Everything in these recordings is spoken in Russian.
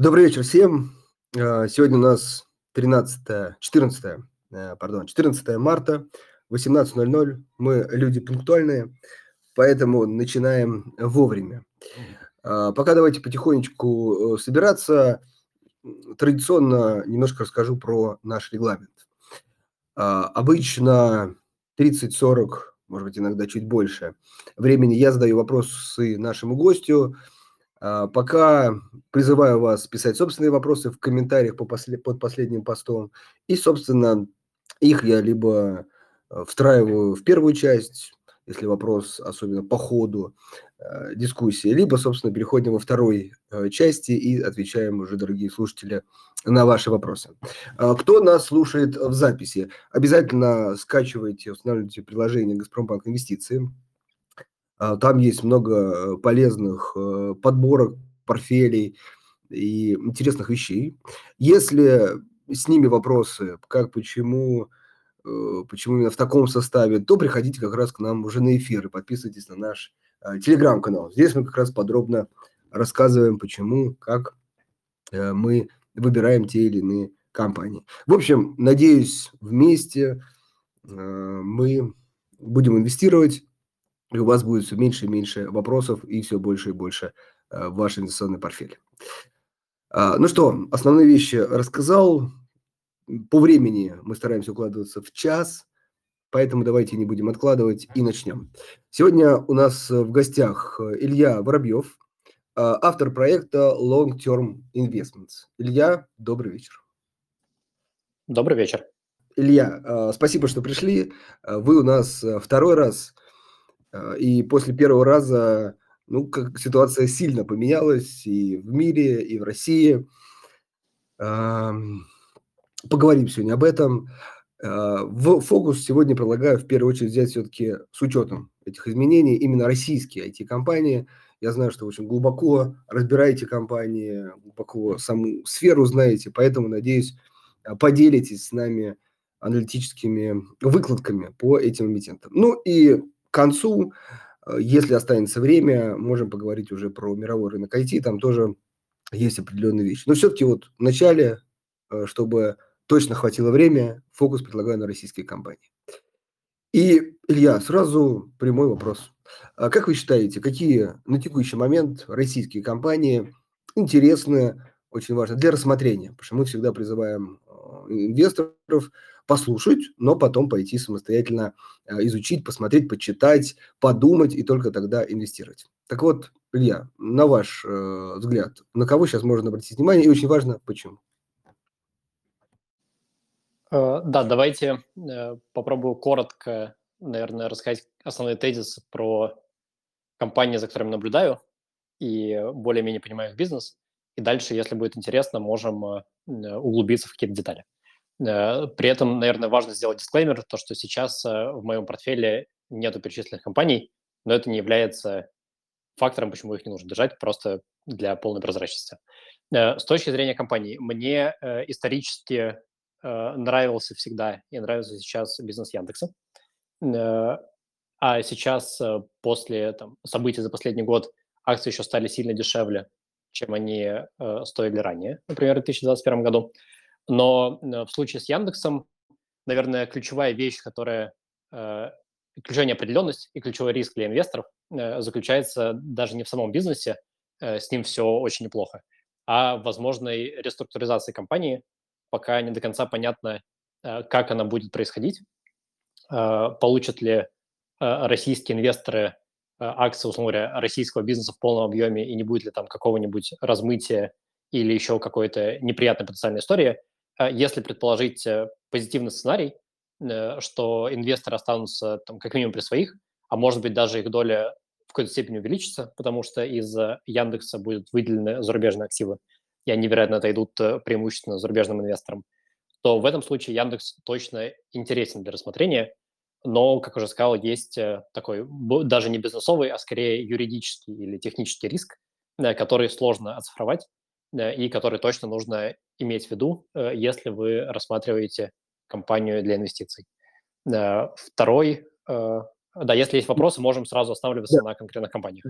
Добрый вечер всем. А, сегодня у нас 13, 14, э, пардон, 14 марта, 18.00. Мы люди пунктуальные, поэтому начинаем вовремя. А, пока давайте потихонечку э, собираться. Традиционно немножко расскажу про наш регламент. Обычно 30-40, может быть, иногда чуть больше времени я задаю вопросы нашему гостю – пока призываю вас писать собственные вопросы в комментариях по послед... под последним постом. И, собственно, их я либо э, встраиваю в первую часть, если вопрос особенно по ходу э, дискуссии, либо, собственно, переходим во второй э, части и отвечаем уже, дорогие слушатели, на ваши вопросы. Э, кто нас слушает в записи? Обязательно скачивайте, устанавливайте приложение «Газпромбанк Инвестиции». А, там есть много э, полезных э, подборок, портфелей и интересных вещей. Если с ними вопросы, как, почему, э, почему именно в таком составе, то приходите как раз к нам уже на эфир и подписывайтесь на наш телеграм-канал. Здесь мы как раз подробно рассказываем, почему, как мы выбираем те или иные компании. В общем, надеюсь, вместе мы будем инвестировать и у вас будет все меньше и меньше вопросов и все больше и больше э, ваш инвестиционный портфель. А, ну что, основные вещи рассказал. По времени мы стараемся укладываться в час, поэтому давайте не будем откладывать и начнем. Сегодня у нас в гостях Илья Воробьев, а, автор проекта Long Term Investments. Илья, добрый вечер. Добрый вечер. Илья, а, спасибо, что пришли. Вы у нас второй раз и после первого раза, ну, как ситуация сильно поменялась и в мире, и в России. Поговорим сегодня об этом. А, в фокус сегодня предлагаю в первую очередь взять все-таки с учетом этих изменений именно российские IT-компании. Я знаю, что вы очень глубоко разбираете компании, глубоко саму сферу знаете, поэтому, надеюсь, поделитесь с нами аналитическими выкладками по этим эмитентам. Ну и к концу, э, если останется время, можем поговорить уже про мировой рынок IT, там тоже есть определенные вещи. Но все-таки вот в начале, э, чтобы точно хватило время, фокус предлагаю на российские компании. И, Илья, сразу прямой вопрос. А как вы считаете, какие на текущий момент российские компании интересны, очень важно для рассмотрения? Потому что мы всегда призываем э, инвесторов послушать, но потом пойти самостоятельно э, изучить, посмотреть, почитать, подумать и только тогда инвестировать. Так вот, Илья, на ваш э, взгляд, на кого сейчас можно обратить внимание и очень важно, почему? Э, да, давайте попробую коротко, наверное, рассказать основные тезисы про компании, за которыми наблюдаю и более-менее понимаю их бизнес. И дальше, если будет интересно, можем углубиться в какие-то детали. Э, при этом, наверное, важно сделать дисклеймер, то, что сейчас э, в моем портфеле нету перечисленных компаний, но это не является фактором, почему их не нужно держать, просто для полной прозрачности. Э, с точки зрения компаний, мне исторически нравился всегда и нравится сейчас бизнес Яндекса. А сейчас, после там, событий за последний год, акции еще стали сильно дешевле, чем они стоили ранее, например, в 2021 году. Но э, в случае с Яндексом, наверное, ключевая вещь, которая э, ключевая неопределенность и ключевой риск для инвесторов э, заключается даже не в самом бизнесе, с ним все очень неплохо, а в возможной реструктуризации компании, пока не до конца понятно, как она будет происходить, получат ли российские инвесторы акции, условно говоря, российского бизнеса в полном объеме и не будет ли там какого-нибудь размытия или еще какой-то неприятной потенциальной истории, если предположить э, позитивный сценарий, э, что инвесторы останутся там, как минимум при своих, а может быть даже их доля в какой-то степени увеличится, потому что из Яндекса будут выделены зарубежные активы, и они, вероятно, отойдут э, преимущественно зарубежным инвесторам, то в этом случае Яндекс точно интересен для рассмотрения, но, как уже сказал, есть такой даже не бизнесовый, а скорее юридический или технический риск, который сложно оцифровать, и который точно нужно иметь в виду, э, если вы рассматриваете компанию для инвестиций. Э, второй, э, да, если есть вопросы, можем сразу останавливаться да. на конкретных компаниях.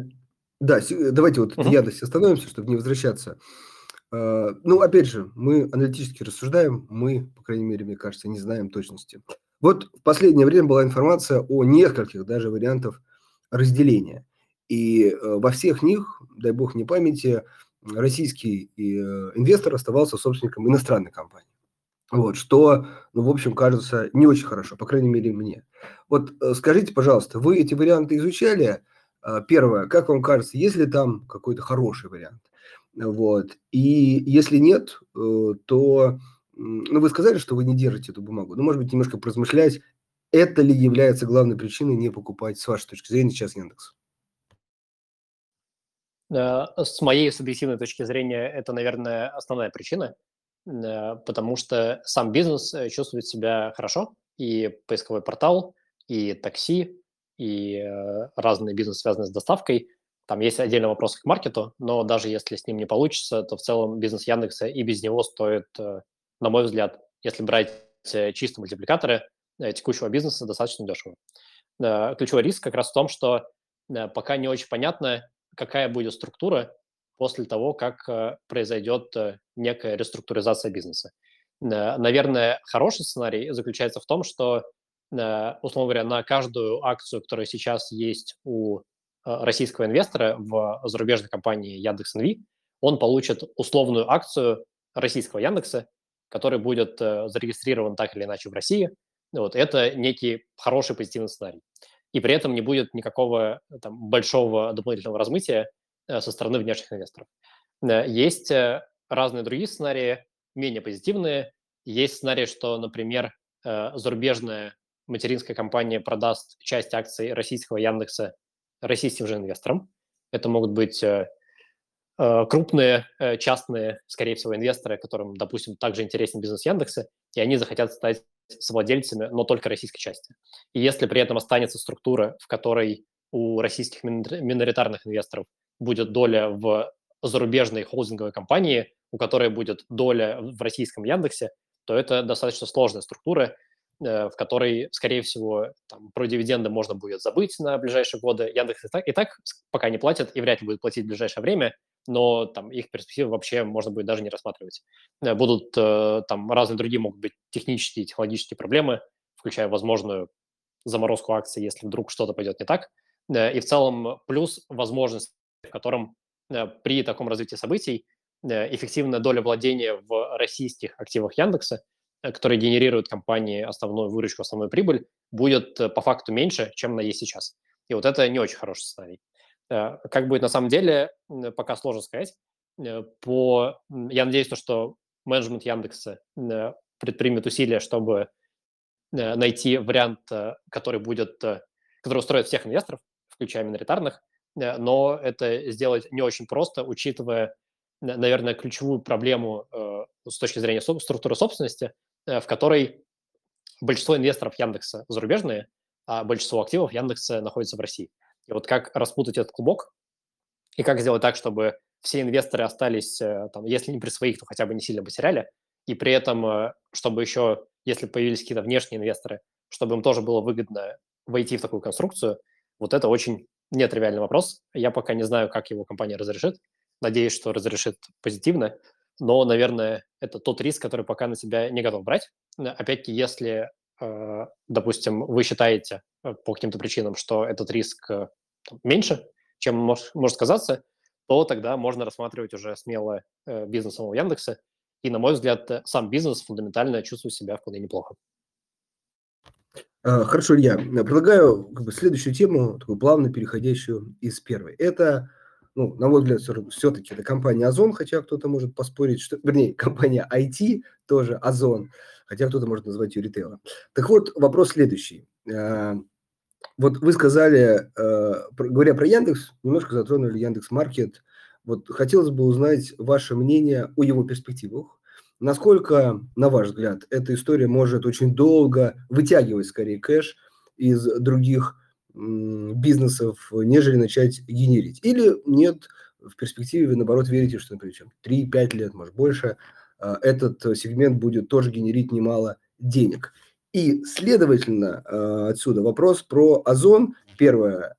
Да, давайте вот uh-huh. я остановимся, чтобы не возвращаться. Ну, опять же, мы аналитически рассуждаем, мы, по крайней мере, мне кажется, не знаем точности. Вот в последнее время была информация о нескольких даже вариантов разделения. И во всех них, дай бог не памяти, российский э, инвестор оставался собственником иностранной компании. Вот, что, ну, в общем, кажется не очень хорошо, по крайней мере, мне. Вот скажите, пожалуйста, вы эти варианты изучали? Первое, как вам кажется, есть ли там какой-то хороший вариант? Вот. И если нет, э, то, ну, вы сказали, что вы не держите эту бумагу. Ну, может быть, немножко поразмышлять, это ли является главной причиной не покупать, с вашей точки зрения, сейчас Яндекс? Э, с моей субъективной точки зрения, это, наверное, основная причина, э, потому что сам бизнес чувствует себя хорошо, и поисковой портал, и такси, и разные бизнес, связанные с доставкой – там есть отдельный вопрос к маркету, но даже если с ним не получится, то в целом бизнес Яндекса и без него стоит, э, на мой взгляд, если брать э, чисто мультипликаторы э, текущего бизнеса, достаточно дешево. Ключевой риск как раз в том, что пока не очень понятно, какая будет структура после того, как произойдет некая реструктуризация бизнеса. Наверное, хороший сценарий заключается в том, что, условно говоря, на каждую акцию, которая сейчас есть у Э, российского инвестора в зарубежной компании Яндекс Яндекс.Инви, он получит условную акцию российского Яндекса, который будет э, зарегистрирован так или иначе в России. Вот, это некий хороший позитивный сценарий. И при этом не будет никакого э, там, большого дополнительного размытия со стороны внешних инвесторов. Есть разные другие сценарии, менее позитивные. Есть сценарий, что, например, зарубежная материнская компания продаст часть акций российского Яндекса российским же инвесторам. Это могут быть э, э, крупные э, частные, скорее всего, инвесторы, которым, допустим, также интересен бизнес Яндекса, и они захотят стать совладельцами, но только российской части. И если при этом останется структура, в которой у российских миноритарных инвесторов будет доля в зарубежной холдинговой компании, у которой будет доля в российском Яндексе, то это достаточно сложная структура, в которой, скорее всего, там, про дивиденды можно будет забыть на ближайшие годы. Яндекс и так, и так пока не платят и вряд ли будет платить в ближайшее время, но там их перспективы вообще можно будет даже не рассматривать. Э, будут э, там разные другие могут быть технические, технологические проблемы, включая возможную заморозку акций, если вдруг что-то пойдет не так. И в целом плюс возможность, в котором при таком развитии событий эффективная доля владения в российских активах Яндекса – Э, который генерирует компании основную выручку, основную прибыль, будет э, по факту меньше, чем она есть сейчас. И вот это не очень хороший сценарий. Э, как будет на самом деле, пока сложно сказать. По... Я надеюсь, что менеджмент Яндекса предпримет усилия, чтобы найти вариант, который будет, который устроит всех инвесторов, включая миноритарных, но это сделать не очень просто, учитывая, наверное, ключевую проблему с точки зрения структуры собственности, Э, в которой большинство инвесторов Яндекса зарубежные, а большинство активов Яндекса находится в России. И вот как распутать этот клубок и как сделать так, чтобы все инвесторы остались, э, там, если не при своих, то хотя бы не сильно потеряли, и при этом, э, чтобы еще, если появились какие-то внешние инвесторы, чтобы им тоже было выгодно войти в такую конструкцию, вот это очень нетривиальный вопрос. Я пока не знаю, как его компания разрешит. Надеюсь, что разрешит позитивно, но, наверное, это тот риск, который пока на себя не готов брать. Опять-таки, если, э, допустим, вы считаете э, по каким-то причинам, что этот риск э, меньше, чем может, может казаться, то тогда можно рассматривать уже смело бизнес самого Яндекса. И, на мой взгляд, сам бизнес фундаментально чувствует себя вполне неплохо. Хорошо, Илья. Предлагаю как бы, следующую тему, такую плавно переходящую из первой. Это ну, на мой взгляд, все-таки это компания Озон, хотя кто-то может поспорить, что, вернее, компания IT тоже Озон, хотя кто-то может назвать ее ритейлом. Так вот, вопрос следующий. Э, вот вы сказали, э, говоря про Яндекс, немножко затронули Яндекс Маркет. Вот хотелось бы узнать ваше мнение о его перспективах. Насколько, на ваш взгляд, эта история может очень долго вытягивать, скорее, кэш из других бизнесов, нежели начать генерить. Или нет, в перспективе вы, наоборот, верите, что, например, 3-5 лет, может, больше, а, этот сегмент будет тоже генерить немало денег. И, следовательно, а, отсюда вопрос про Озон. Первое,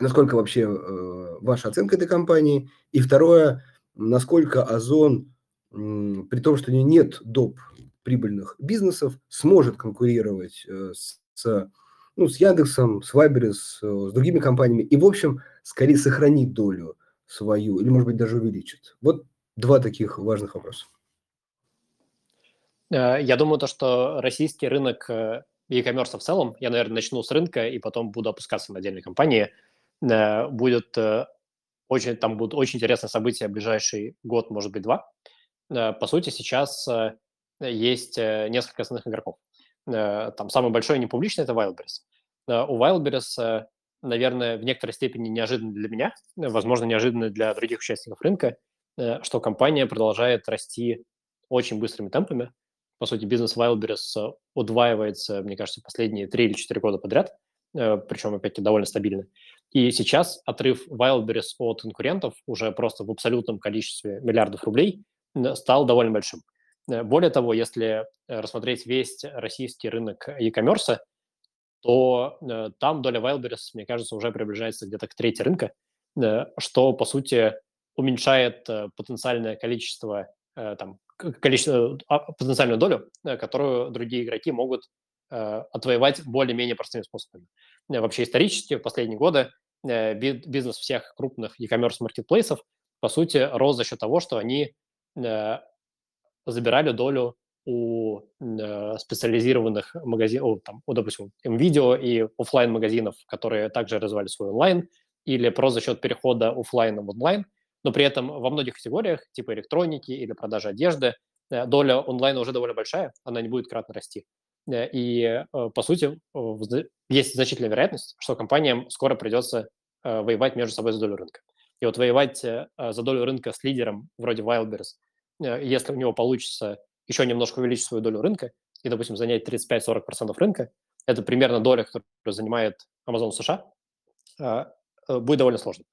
насколько вообще э, ваша оценка этой компании? И второе, насколько Озон при том, что у нее нет доп. прибыльных бизнесов, сможет конкурировать э, с, ну, с Яндексом, с Вайбером, с, с другими компаниями и, в общем, скорее сохранить долю свою или, может быть, даже увеличит. Вот два таких важных вопроса. Э, я думаю, то, что российский рынок э, e-commerce в целом, я, наверное, начну с рынка и потом буду опускаться на отдельные компании, будет очень, там будут очень интересные события в ближайший год, может быть, два. Э, по сути, сейчас э, есть э, несколько основных игроков. Там самый большой непубличный – это Wildberries. У Wildberries, наверное, в некоторой степени неожиданно для меня, возможно, неожиданно для других участников рынка, что компания продолжает расти очень быстрыми темпами. По сути, бизнес Wildberries удваивается, мне кажется, последние три или четыре года подряд, причем, опять-таки, довольно стабильно. И сейчас отрыв Wildberries от конкурентов уже просто в абсолютном количестве миллиардов рублей стал довольно большим. Э, более того, если э, рассмотреть весь российский рынок e-commerce, то э, там доля Wildberries, мне кажется, уже приближается где-то к трети рынка, что, по сути, уменьшает потенциальное количество, там, количество, а, потенциальную долю, которую другие игроки могут отвоевать более-менее простыми способами. Вообще исторически в последние годы бизнес всех крупных e-commerce маркетплейсов, по сути, рос за счет того, что они забирали долю у э, специализированных магазинов, там, у, допустим, видео и офлайн магазинов, которые также развивали свой онлайн, или просто за счет перехода офлайна в онлайн, но при этом во многих категориях, типа электроники или продажи одежды, э, доля онлайна уже довольно большая, она не будет кратно расти. И, по сути, есть значительная вероятность, что компаниям скоро придется воевать между собой за долю рынка. И вот воевать за долю рынка с лидером вроде Wildberries – Э, если у него получится еще немножко увеличить свою долю рынка и, допустим, занять 35-40% рынка, это примерно доля, которую занимает Amazon США, а, э, будет довольно сложно.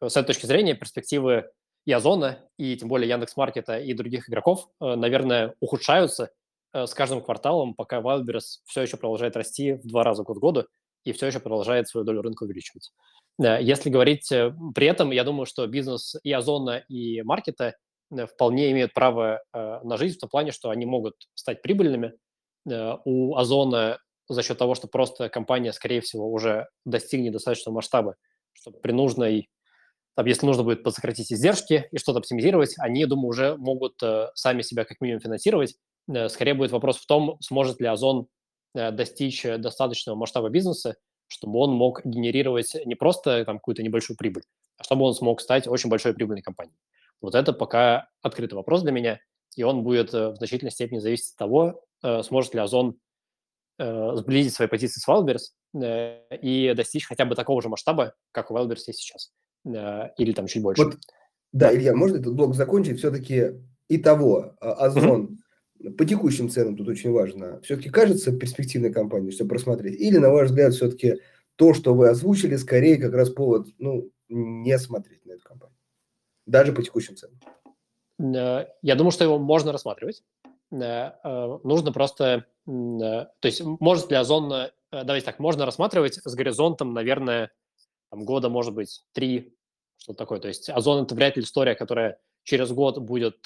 С этой точки зрения перспективы и Озона, и тем более Яндекс.Маркета и других игроков, э, наверное, ухудшаются с каждым кварталом, пока Wildberries все еще продолжает расти в два раза год к году и все еще продолжает свою долю рынка увеличивать. Если говорить при этом, я думаю, что бизнес и Озона, и Маркета Э, вполне имеют право э, на жизнь в том плане, что они могут стать прибыльными. Э, у Озона за счет того, что просто компания, скорее всего, уже достигнет достаточного масштаба, чтобы при нужной, там, если нужно будет подсократить издержки и что-то оптимизировать, они, думаю, уже могут сами себя как минимум финансировать. Скорее будет вопрос в том, сможет ли Озон достичь достаточного масштаба бизнеса, чтобы он мог генерировать не просто там какую-то небольшую прибыль, а чтобы он смог стать очень большой прибыльной компанией. Вот это пока открытый вопрос для меня, и он будет э, в значительной степени зависеть от того, э, сможет ли Озон э, сблизить свои позиции с Wildberries и достичь хотя бы такого же масштаба, как у Wildberries есть сейчас, или там чуть больше. Вот, да, Илья, можно этот блок закончить? Все-таки и того, а, Озон mm-hmm. по текущим ценам тут очень важно, все-таки кажется перспективной компанией, чтобы просмотреть? Или, на ваш взгляд, все-таки то, что вы озвучили, скорее как раз повод ну, не смотреть на эту компанию? Даже по текущим ценам? Э, я думаю, что его можно рассматривать. Э, э, нужно просто... То есть может ли Озон... Давайте так, можно рассматривать с горизонтом, наверное, там, года, может быть, три, что такое. То есть Озон – это вряд ли история, которая через год будет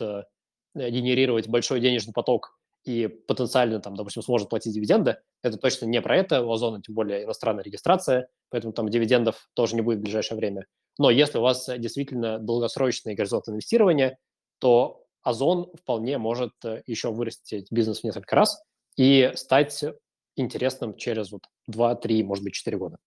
генерировать большой денежный поток и потенциально, там, допустим, сможет платить дивиденды. Это точно не про это. У Озона тем более иностранная регистрация, поэтому там дивидендов тоже не будет в ближайшее время. Но если у вас действительно долгосрочный горизонт инвестирования, то Озон вполне может э, еще вырастить бизнес в несколько раз и стать интересным через вот 2-3, может быть, 4 года.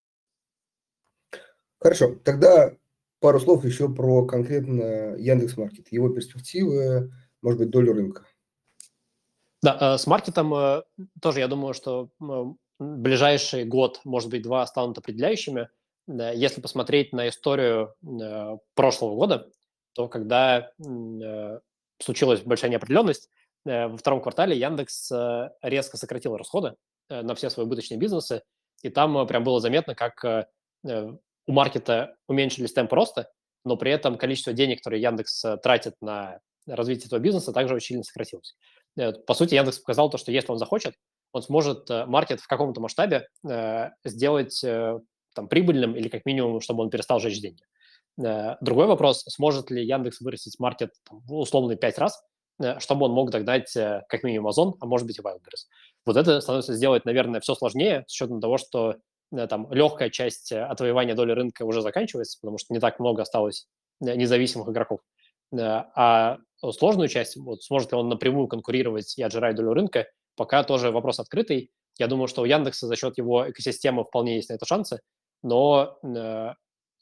Хорошо, тогда пару слов еще про конкретно Яндекс.Маркет, его перспективы, может быть, долю рынка. Да, э, с маркетом э, тоже я думаю, что ближайший год, может быть, два станут определяющими. Если посмотреть на историю э, прошлого года, то когда э, случилась большая неопределенность, э, во втором квартале Яндекс резко сократил расходы на все свои убыточные бизнесы, и там прям было заметно, как у маркета уменьшились темпы роста, но при этом количество денег, которые Яндекс тратит на развитие этого бизнеса, также очень сильно сократилось. По сути, Яндекс показал то, что если он захочет, он сможет маркет в каком-то масштабе сделать там, прибыльным или как минимум, чтобы он перестал жечь деньги. Э, другой вопрос, сможет ли Яндекс вырастить маркет там, условно 5 раз, чтобы он мог догнать как минимум Amazon, а может быть и Wildberries. Вот это становится сделать, наверное, все сложнее с учетом того, что там легкая часть отвоевания доли рынка уже заканчивается, потому что не так много осталось независимых игроков. А сложную часть, вот сможет ли он напрямую конкурировать и отжирать долю рынка, пока тоже вопрос открытый. Я думаю, что у Яндекса за счет его экосистемы вполне есть на это шансы, но э,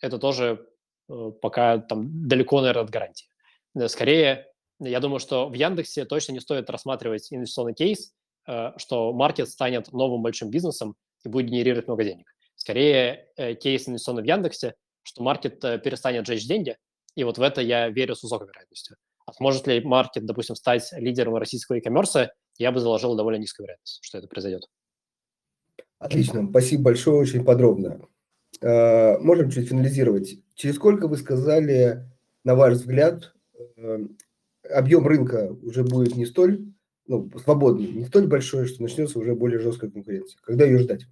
это тоже э, пока там далеко, наверное, от гарантии. Э, скорее, я думаю, что в Яндексе точно не стоит рассматривать инвестиционный кейс, э, что маркет станет новым большим бизнесом и будет генерировать много денег. Скорее, э, кейс инвестиционный в Яндексе, что маркет э, перестанет жечь деньги, и вот в это я верю с высокой вероятностью. А сможет ли маркет, допустим, стать лидером российского e-commerce, я бы заложил довольно низкую вероятность, что это произойдет. Отлично, спасибо большое, очень подробно. Э, можем чуть финализировать. Через сколько вы сказали, на ваш взгляд, э, объем рынка уже будет не столь ну, свободный, не столь большой, что начнется уже более жесткая конкуренция? Когда ее ждать?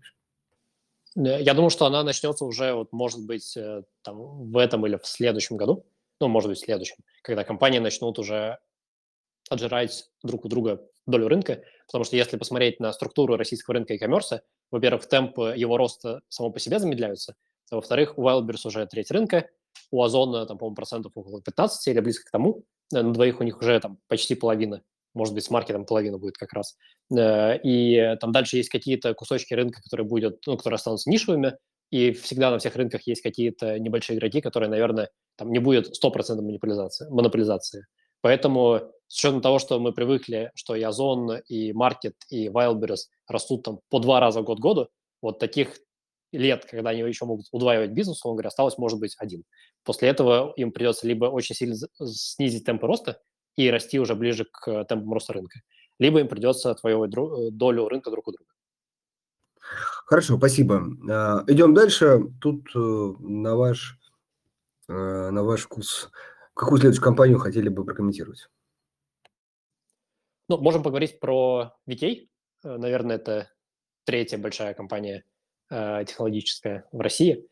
Я думаю, что она начнется уже, вот, может быть, э, там, в этом или в следующем году ну, может быть, в следующем, когда компании начнут уже отжирать друг у друга долю рынка, потому что если посмотреть на структуру российского рынка e-commerce, во-первых, темпы его роста само по себе замедляются, а во-вторых, у Wildberries уже треть рынка, у Озона, там, по-моему, процентов около 15 или близко к тому, э, на двоих у них уже там почти половина, может быть, с маркетом половина будет как раз. Э, и там дальше есть какие-то кусочки рынка, которые будут, ну, которые останутся нишевыми, и всегда на всех рынках есть какие-то небольшие игроки, которые, наверное, там не будет стопроцентной монополизации, монополизации. Поэтому с учетом того, что мы привыкли, что и Озон, и Маркет, и Wildberries растут там по два раза год году, вот таких лет, когда они еще могут удваивать бизнес, он говоря, осталось, может быть, один. После этого им придется либо очень сильно снизить темпы роста и расти уже ближе к темпам роста рынка, либо им придется отвоевывать долю рынка друг у друга. Хорошо, спасибо. А, идем дальше. Тут э, на ваш, э, на ваш вкус, какую следующую компанию хотели бы прокомментировать? Ну, можем поговорить про VK. Э, наверное, это третья большая компания технологическая в России.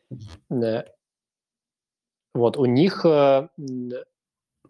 Вот, у них в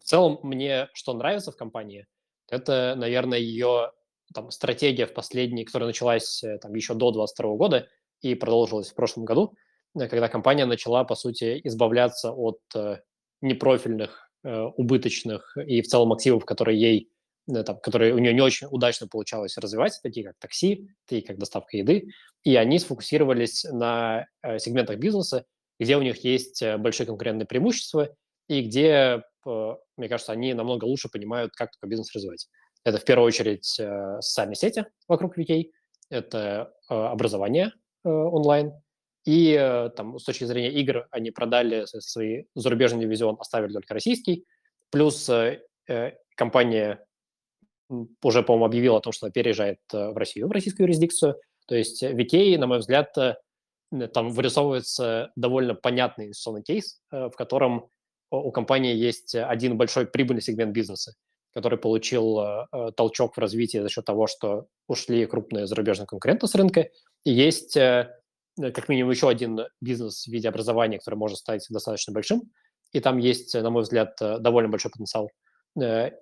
целом мне что нравится в компании, это, наверное, ее там, стратегия в последней, которая началась э, там, еще до 2022 года и продолжилась в прошлом году, э, когда компания начала, по сути, избавляться от э, непрофильных, э, убыточных и в целом активов, которые ей э, там, которые у нее не очень удачно получалось развивать, такие как такси, такие как доставка еды, и они сфокусировались на э, сегментах бизнеса, где у них есть большие конкурентные преимущества и где, мне кажется, они намного лучше понимают, как такой бизнес развивать. Это в первую очередь э, социальные сети вокруг VK, это э, образование э, онлайн, и там с точки зрения игр они продали свой зарубежный дивизион, оставили только российский, плюс компания уже, по-моему, объявила о том, что она переезжает в Россию, в российскую юрисдикцию. То есть VK, на мой взгляд, там вырисовывается довольно понятный инвестиционный кейс, в котором у компании есть один большой прибыльный сегмент бизнеса который получил э, э, толчок в развитии за счет того, что ушли крупные зарубежные конкуренты с рынка. И есть э, как минимум еще один бизнес в виде образования, который может стать достаточно большим. И там есть, на мой взгляд, довольно большой потенциал.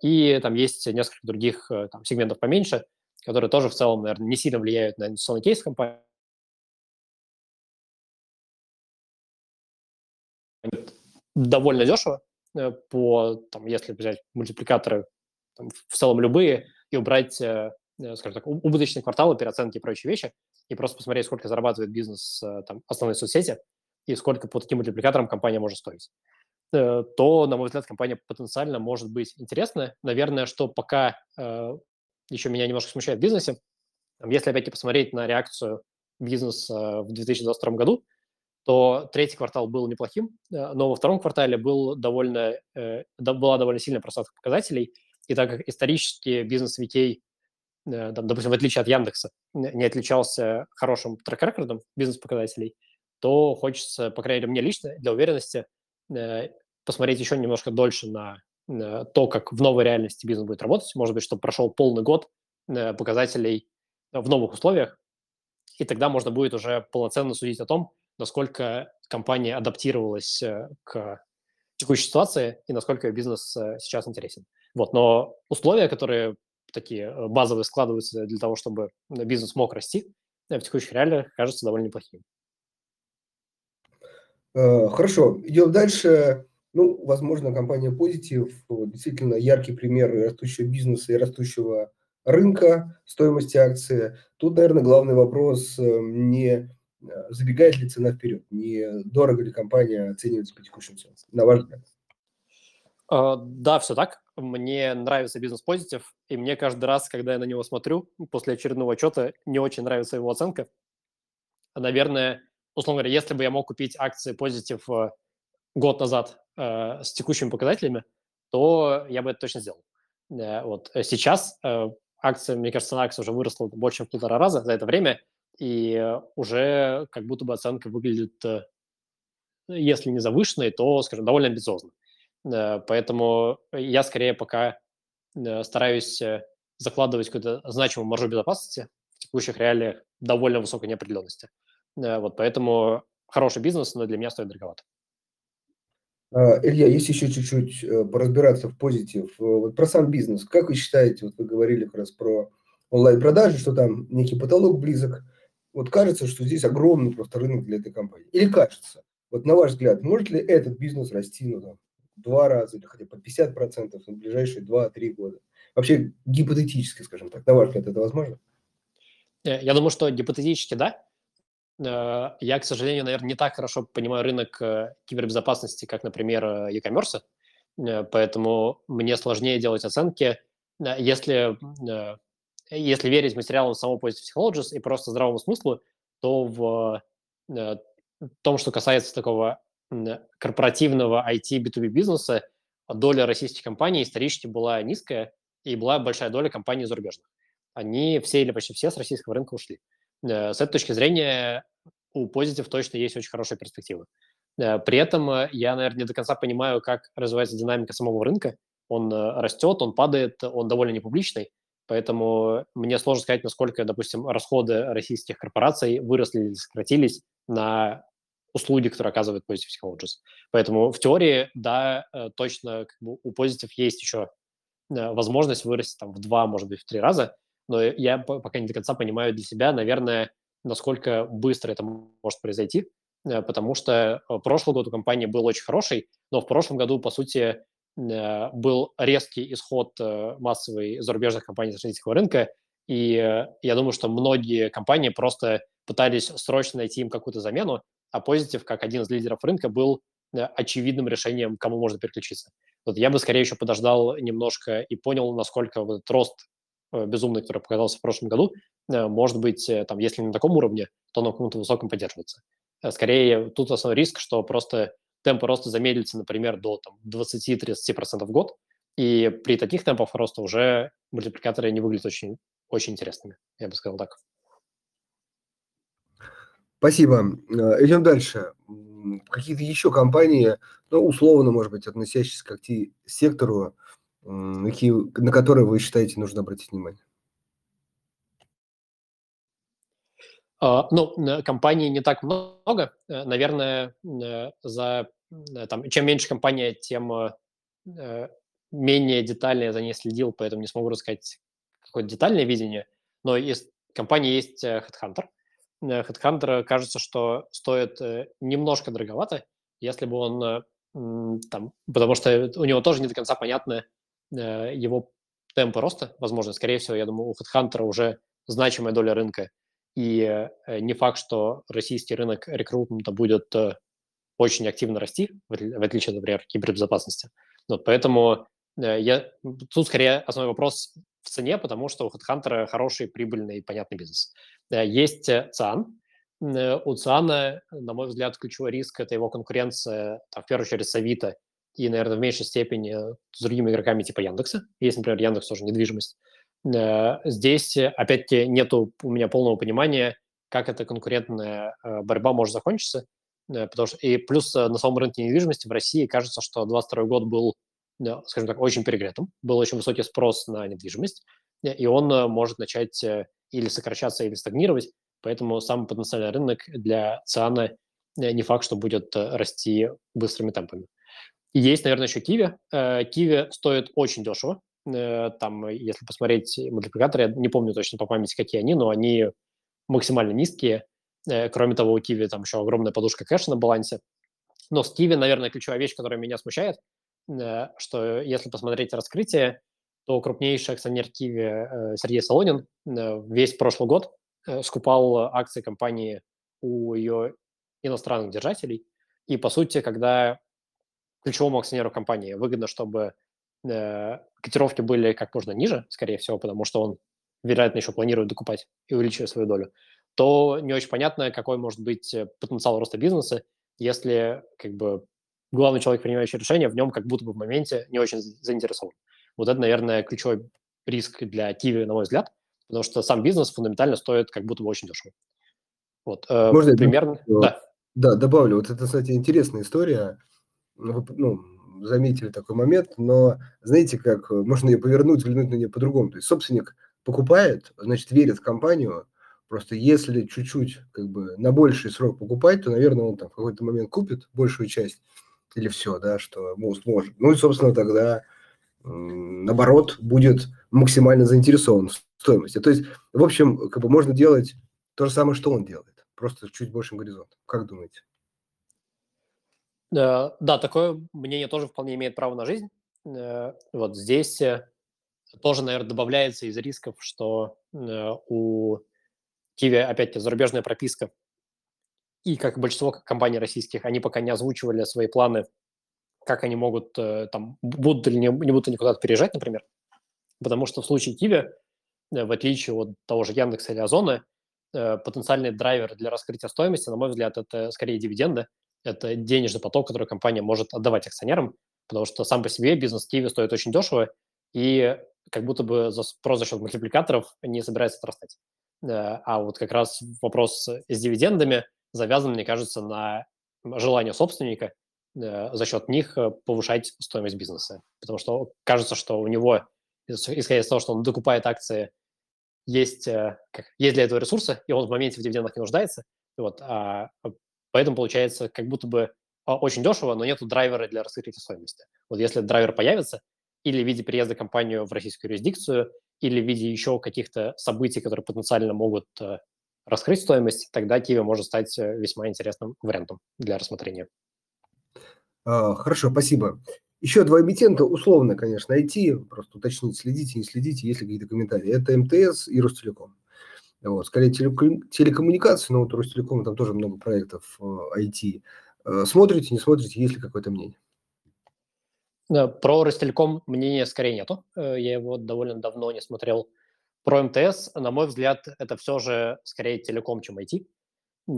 И там есть несколько других там, сегментов поменьше, которые тоже в целом, наверное, не сильно влияют на инвестиционный кейс компании. Довольно дешево по, там, если взять мультипликаторы там, в целом любые, и убрать, э, э, скажем так, убыточные кварталы, переоценки и прочие вещи, и просто посмотреть, сколько зарабатывает бизнес э, там, основной соцсети, и сколько по таким мультипликаторам компания может стоить то, на мой взгляд, компания потенциально может быть интересная. Наверное, что пока э, еще меня немножко смущает в бизнесе, если опять-таки посмотреть на реакцию бизнеса в 2022 году, то третий квартал был неплохим, но во втором квартале был довольно, э, была довольно сильная просадка показателей, и так как исторически бизнес VK, э, допустим, в отличие от Яндекса, не отличался хорошим трек-рекордом бизнес-показателей, то хочется, по крайней мере, мне лично, для уверенности, э, посмотреть еще немножко дольше на то, как в новой реальности бизнес будет работать. Может быть, чтобы прошел полный год э, показателей в новых условиях, и тогда можно будет уже полноценно судить о том, насколько компания адаптировалась к текущей ситуации и насколько бизнес сейчас интересен. Вот, но условия, которые такие базовые складываются для того, чтобы бизнес мог расти, в текущих реалиях кажутся довольно неплохими. Хорошо, идем дальше. Ну, возможно, компания Positive действительно яркий пример растущего бизнеса и растущего рынка стоимости акции. Тут, наверное, главный вопрос э, не э, забегает ли цена вперед, не дорого ли компания оценивается по текущим ценам, на ваш взгляд? А, да, все так. Мне нравится бизнес-позитив, и мне каждый раз, когда я на него смотрю, после очередного отчета, не очень нравится его оценка. Наверное, условно говоря, если бы я мог купить акции позитив э, год назад э, с текущими показателями, то я бы это точно сделал. Э, вот сейчас э, акция, мне кажется, цена акции уже выросла больше, чем в полтора раза за это время, и уже как будто бы оценка выглядит, э, если не завышенной, то, скажем, довольно амбициозно. Э, поэтому я скорее пока э, стараюсь закладывать какую-то значимую маржу безопасности в текущих реалиях довольно высокой неопределенности. Вот поэтому хороший бизнес, но для меня стоит дороговато. А, Илья, если еще чуть-чуть э, поразбираться в позитив, э, вот про сам бизнес, как вы считаете, вот вы говорили как раз про онлайн-продажи, что там некий потолок близок, вот кажется, что здесь огромный просто рынок для этой компании. Или кажется? Вот на ваш взгляд, может ли этот бизнес расти ну, там, два раза или хотя бы по 50% в ближайшие 2-3 года? Вообще гипотетически, скажем так, на ваш взгляд, это возможно? Э, я думаю, что гипотетически да. Э, я, к сожалению, наверное, не так хорошо понимаю рынок э, кибербезопасности, как, например, e-commerce, поэтому мне сложнее делать оценки. Если, если верить материалам самого Positive Technologies и просто здравому смыслу, то в том, что касается такого корпоративного IT B2B бизнеса, доля российских компаний исторически была низкая, и была большая доля компаний зарубежных. Они все или почти все с российского рынка ушли. С этой точки зрения у Positive точно есть очень хорошие перспективы. Э, при этом э, я, наверное, не до конца понимаю, как развивается динамика самого рынка. Он э, растет, он падает, он довольно непубличный, поэтому мне сложно сказать, насколько, допустим, расходы российских корпораций выросли или сократились на услуги, которые оказывает Positive Technologies. Поэтому в теории, да, точно как бы у Positive есть еще возможность вырасти там в два, может быть, в три раза, но я пока не до конца понимаю для себя, наверное, насколько быстро это может произойти, э, потому что э, прошлый год у компании был очень хороший, но в прошлом году, по сути, э, был резкий исход массовой зарубежных компаний с российского рынка, и я думаю, что многие компании просто пытались срочно найти им какую-то замену, а Positive, как один из лидеров рынка, был очевидным решением, кому можно переключиться. Вот я бы скорее еще подождал немножко и понял, насколько вот этот рост безумный, который показался в прошлом году, Э, может быть, э, там, если не на таком уровне, то на каком-то высоком поддерживается. Э, скорее, тут основной риск, что просто темпы роста замедлится, например, до 20-30% в год, и при таких темпах роста уже мультипликаторы не выглядят очень, очень интересными, я бы сказал так. Спасибо. Идем дальше. Какие-то еще компании, ну, условно, может быть, относящиеся к сектору, на которые вы считаете нужно обратить внимание? А, ну, компаний не так много. Э, наверное, э, за, э, там, чем меньше компания, тем менее детально я за ней следил, поэтому не смогу рассказать какое-то детальное видение. Но из компании есть Headhunter. Headhunter кажется, что стоит немножко дороговато, если бы он там, потому что у него тоже не до конца понятны его темпы роста, возможно, скорее всего, я думаю, у Headhunter уже значимая доля рынка – и э, не факт, что российский рынок рекрутмента будет э, очень активно расти, в отличие, например, кибербезопасности. Вот поэтому э, я, тут скорее основной вопрос в цене, потому что у HeadHunter хороший, прибыльный и понятный бизнес. Есть ЦИАН. У ЦИАНа, на мой взгляд, ключевой риск – это его конкуренция, там, в первую очередь, с Авито и, наверное, в меньшей степени с другими игроками типа Яндекса. Есть, например, Яндекс тоже недвижимость. Э, здесь, э, опять-таки, нету у меня полного понимания, как эта конкурентная э, борьба может закончиться. Потому что, и плюс на самом рынке недвижимости в России кажется, что 2022 год был, скажем так, очень перегретым, был очень высокий спрос на недвижимость, и он может начать или сокращаться, или стагнировать, поэтому самый потенциальный рынок для ЦИАНа не факт, что будет расти быстрыми темпами. Есть, наверное, еще Киви. Киви стоит очень дешево. Там, если посмотреть мультипликаторы, я не помню точно по памяти, какие они, но они максимально низкие. Кроме того, у Киви там еще огромная подушка кэша на балансе. Но с Киви, наверное, ключевая вещь, которая меня смущает, что если посмотреть раскрытие, то крупнейший акционер Киви Сергей Солонин весь прошлый год скупал акции компании у ее иностранных держателей. И, по сути, когда ключевому акционеру компании выгодно, чтобы э, котировки были как можно ниже, скорее всего, потому что он, вероятно, еще планирует докупать и увеличивать свою долю, то не очень понятно, какой может быть э, потенциал роста бизнеса, если как бы главный человек, принимающий решение, в нем как будто бы в моменте не очень заинтересован. Вот это, наверное, ключевой риск для Киви, на мой взгляд, потому что сам бизнес фундаментально стоит как будто бы очень дешево. Вот, э, Можно примерно, я да. Да, добавлю. Вот это, кстати, интересная история. Вы, ну, заметили такой момент, но знаете, как можно ее повернуть, взглянуть на нее по-другому. То есть собственник покупает, значит, верит в компанию. Просто если чуть-чуть как бы на больший срок покупать, то, наверное, он там в какой-то момент купит большую часть или все, да, что ну, сможет. Ну и, собственно, тогда наоборот, будет максимально заинтересован в стоимости. То есть, в общем, как бы можно делать то же самое, что он делает, просто чуть большим горизонтом. Как думаете? Да, да, такое мнение тоже вполне имеет право на жизнь. Э, вот здесь э, тоже, наверное, добавляется из рисков, что э, у Киви, опять-таки, зарубежная прописка. И, как большинство компаний российских, они пока не озвучивали свои планы, как они могут, там, будут или не, не будут они куда-то переезжать, например. Потому что в случае Киви, в отличие от того же Яндекса или Озона, потенциальный драйвер для раскрытия стоимости, на мой взгляд, это скорее дивиденды, это денежный поток, который компания может отдавать акционерам, потому что сам по себе бизнес Киви стоит очень дешево, и как будто бы за, просто за счет мультипликаторов не собирается отрастать. А вот как раз вопрос с дивидендами завязан, мне кажется, на желание собственника за счет них э, повышать стоимость бизнеса. Потому что кажется, что у него, исходя из того, что он докупает акции, есть, э, как, есть для этого ресурсы, и он в моменте в дивидендах не нуждается. Вот, а Поэтому получается как будто бы а, очень дешево, но нету драйвера для раскрытия стоимости. Вот если драйвер появится, или в виде приезда компанию в российскую юрисдикцию, или в виде еще каких-то событий, которые потенциально могут э, раскрыть стоимость, тогда Киви может стать э, весьма интересным вариантом для рассмотрения. А, хорошо, спасибо. Еще два эмитента, условно, конечно, найти, просто уточнить, следите, не следите, есть ли какие-то комментарии. Это МТС и Ростелеком. Вот, скорее телекоммуникации, но вот у Ростелекома там тоже много проектов IT. Э, смотрите, не смотрите, есть ли какое-то мнение? Про Ростелеком мнения скорее нету. Э, я его довольно давно не смотрел. Про МТС, на мой взгляд, это все же скорее телеком, чем IT.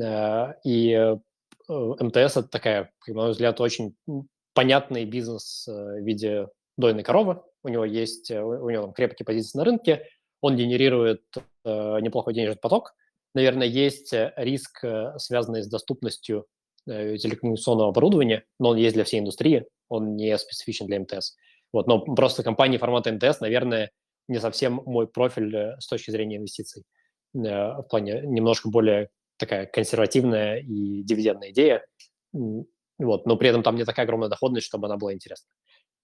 Э, и МТС – это такая, на мой взгляд, очень понятный бизнес в виде дойной коровы. У него есть, у него там крепкие позиции на рынке, он генерирует э, неплохой денежный поток. Наверное, есть э, риск, э, связанный с доступностью э, телекоммуникационного оборудования, но он есть для всей индустрии, он не специфичен для МТС. Вот, но просто компании формата МТС, наверное, не совсем мой профиль э, с точки зрения инвестиций. Э, в плане немножко более такая консервативная и дивидендная идея. Вот, но при этом там не такая огромная доходность, чтобы она была интересна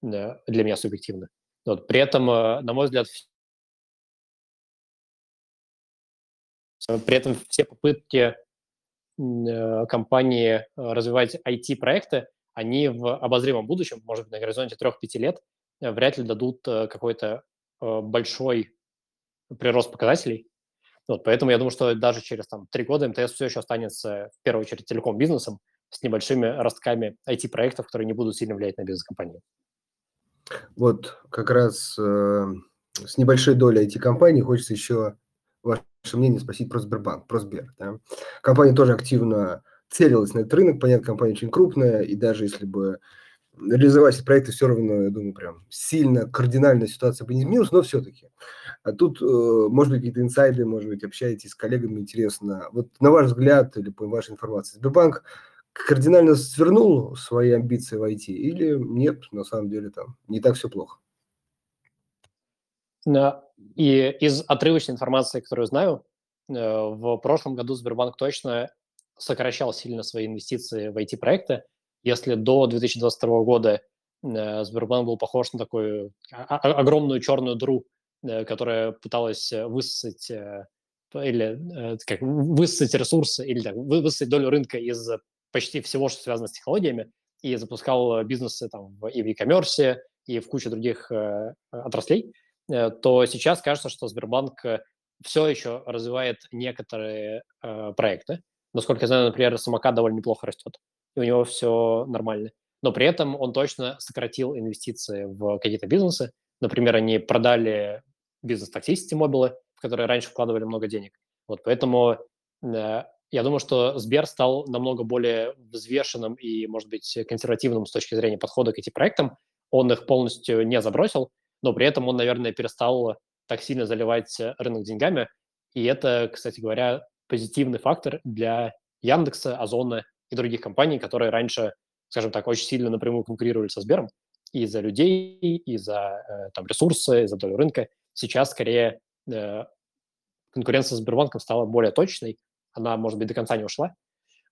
э, для меня субъективно. Вот, при этом, на мой взгляд, При этом все попытки компании развивать IT-проекты, они в обозримом будущем, может быть, на горизонте 3-5 лет, вряд ли дадут какой-то большой прирост показателей. Вот, поэтому я думаю, что даже через там, 3 года МТС все еще останется, в первую очередь, телеком-бизнесом с небольшими ростками IT-проектов, которые не будут сильно влиять на бизнес компании. Вот как раз э, с небольшой долей IT-компаний хочется еще ваше мнение спросить про Сбербанк, про Сбер. Да? Компания тоже активно целилась на этот рынок, понятно, компания очень крупная, и даже если бы реализовать эти проекты, все равно, я думаю, прям сильно, кардинально ситуация бы не изменилась, но все-таки. А тут, э, может быть, какие-то инсайды, может быть, общаетесь с коллегами, интересно. Вот на ваш взгляд или по вашей информации, Сбербанк кардинально свернул свои амбиции в IT или нет, на самом деле там не так все плохо? И из отрывочной информации, которую знаю, э, в прошлом году Сбербанк точно сокращал сильно свои инвестиции в IT-проекты. Если до 2022 года Сбербанк был похож на такую огромную черную дыру, которая пыталась высосать или как высосать ресурсы, или так, высосать долю рынка из почти всего, что связано с технологиями, и запускал бизнесы там и в e-commerce, и в куче других э, отраслей, э, то сейчас кажется, что Сбербанк все еще развивает некоторые э, проекты. Насколько я знаю, например, самокат довольно неплохо растет, и у него все нормально. Но при этом он точно сократил инвестиции в какие-то бизнесы. Например, они продали бизнес таксисти мобилы, в которые раньше вкладывали много денег. Вот поэтому э, я думаю, что Сбер стал намного более взвешенным и, может быть, консервативным с точки зрения подхода к этим проектам. Он их полностью не забросил, но при этом он, наверное, перестал так сильно заливать рынок деньгами. И это, кстати говоря, позитивный фактор для Яндекса, Озона и других компаний, которые раньше, скажем так, очень сильно напрямую конкурировали со Сбером и за людей, и за э, там, ресурсы, и за долю рынка. Сейчас скорее э, конкуренция с Сбербанком стала более точной, она, может быть, до конца не ушла,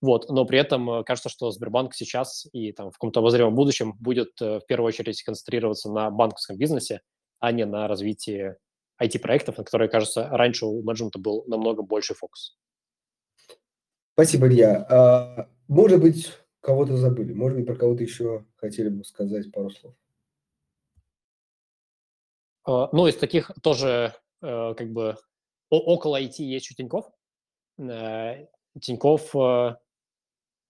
вот, но при этом э, кажется, что Сбербанк сейчас и там в каком-то обозримом будущем будет в первую очередь концентрироваться на банковском бизнесе, а не на развитии IT-проектов, на которые, кажется, раньше у менеджмента был намного больше фокус. Спасибо, Илья. Может быть, кого-то забыли, может быть, про кого-то еще хотели бы сказать пару слов. А, ну, из таких тоже э, как бы около IT есть еще Тиньков. Э, Тиньков э,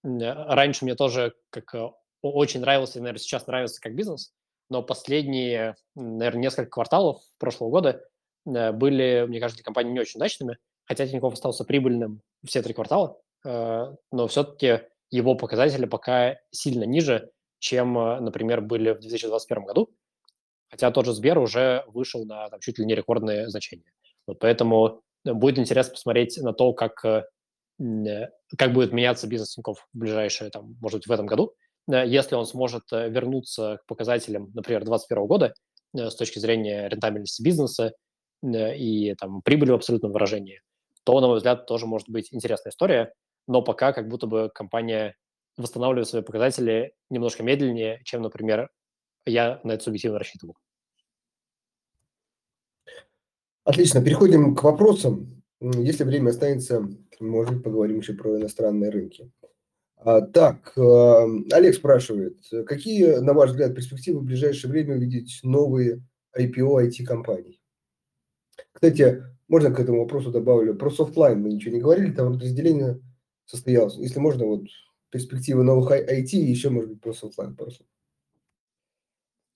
раньше мне тоже как очень нравился, наверное, сейчас нравится как бизнес, но последние, наверное, несколько кварталов прошлого года были, мне кажется, компании не очень удачными, хотя Тиньков остался прибыльным все три квартала. Э, но все-таки его показатели пока сильно ниже, чем, э, например, были в 2021 году, хотя тот же Сбер уже вышел на там, чуть ли не рекордные значения. Вот поэтому будет интересно посмотреть на то, как, э, как будет меняться бизнес Тинькофф в ближайшие, там, может быть, в этом году. Если он сможет вернуться к показателям, например, 2021 года с точки зрения рентабельности бизнеса и там, прибыли в абсолютном выражении, то, на мой взгляд, тоже может быть интересная история но пока как будто бы компания восстанавливает свои показатели немножко медленнее, чем, например, я на это субъективно рассчитывал. Отлично, переходим к вопросам. Если время останется, может быть, поговорим еще про иностранные рынки. А, так, э, Олег спрашивает, какие, на ваш взгляд, перспективы в ближайшее время увидеть новые IPO IT-компаний? Кстати, можно к этому вопросу добавлю, про софтлайн мы ничего не говорили, там разделение состоялось. Если можно, вот перспективы новых IT и еще, может быть, про софтлайн пару слов.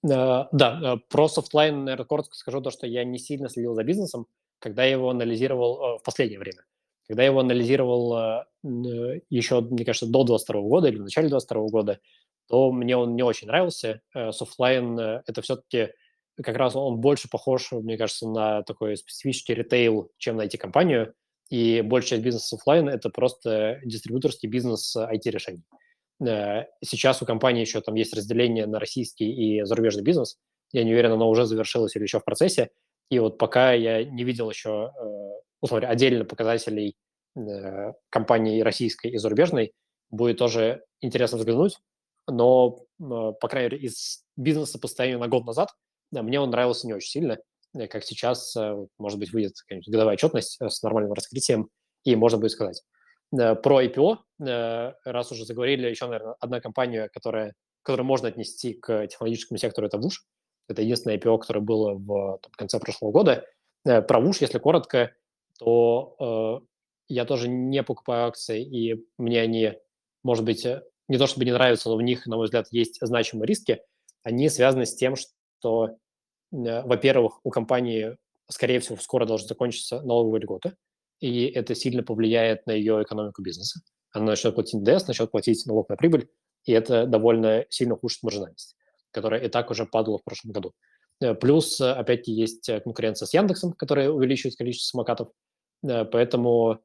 Да, да, про софтлайн, наверное, коротко скажу то, что я не сильно следил за бизнесом, когда я его анализировал э, в последнее время. Когда я его анализировал э, еще, мне кажется, до 22 года или в начале 22 года, то мне он не очень нравился. Софтлайн – это все-таки как раз он больше похож, мне кажется, на такой специфический ритейл, чем на IT-компанию и большая часть бизнеса Софтлайн – это просто дистрибьюторский бизнес IT-решений. Э, сейчас у компании еще там есть разделение на российский и зарубежный бизнес. Я не уверен, оно уже завершилось или еще в процессе. И вот пока я не видел еще, условно, э, отдельно показателей э, компании российской и зарубежной, будет тоже интересно взглянуть. Но, по крайней мере, из бизнеса по состоянию на год назад мне он нравился не очень сильно. Э, как сейчас, э, может быть, выйдет годовая отчетность э, с нормальным раскрытием, и можно будет сказать. Про IPO, раз уже заговорили, еще, наверное, одна компания, которая, которую можно отнести к технологическому сектору, это Вуш. Это единственное IPO, которое было в там, конце прошлого года. Про Вуш, если коротко, то э, я тоже не покупаю акции, и мне они, может быть, не то чтобы не нравятся, но в них, на мой взгляд, есть значимые риски. Они связаны с тем, что во-первых, у компании, скорее всего, скоро должны закончиться налоговые льготы, и это сильно повлияет на ее экономику бизнеса. Она начнет платить НДС, начнет платить налог на прибыль, и это довольно сильно ухудшит маржинальность, которая и так уже падала в прошлом году. Э, плюс, опять-таки, есть конкуренция с Яндексом, которая увеличивает количество самокатов, э, поэтому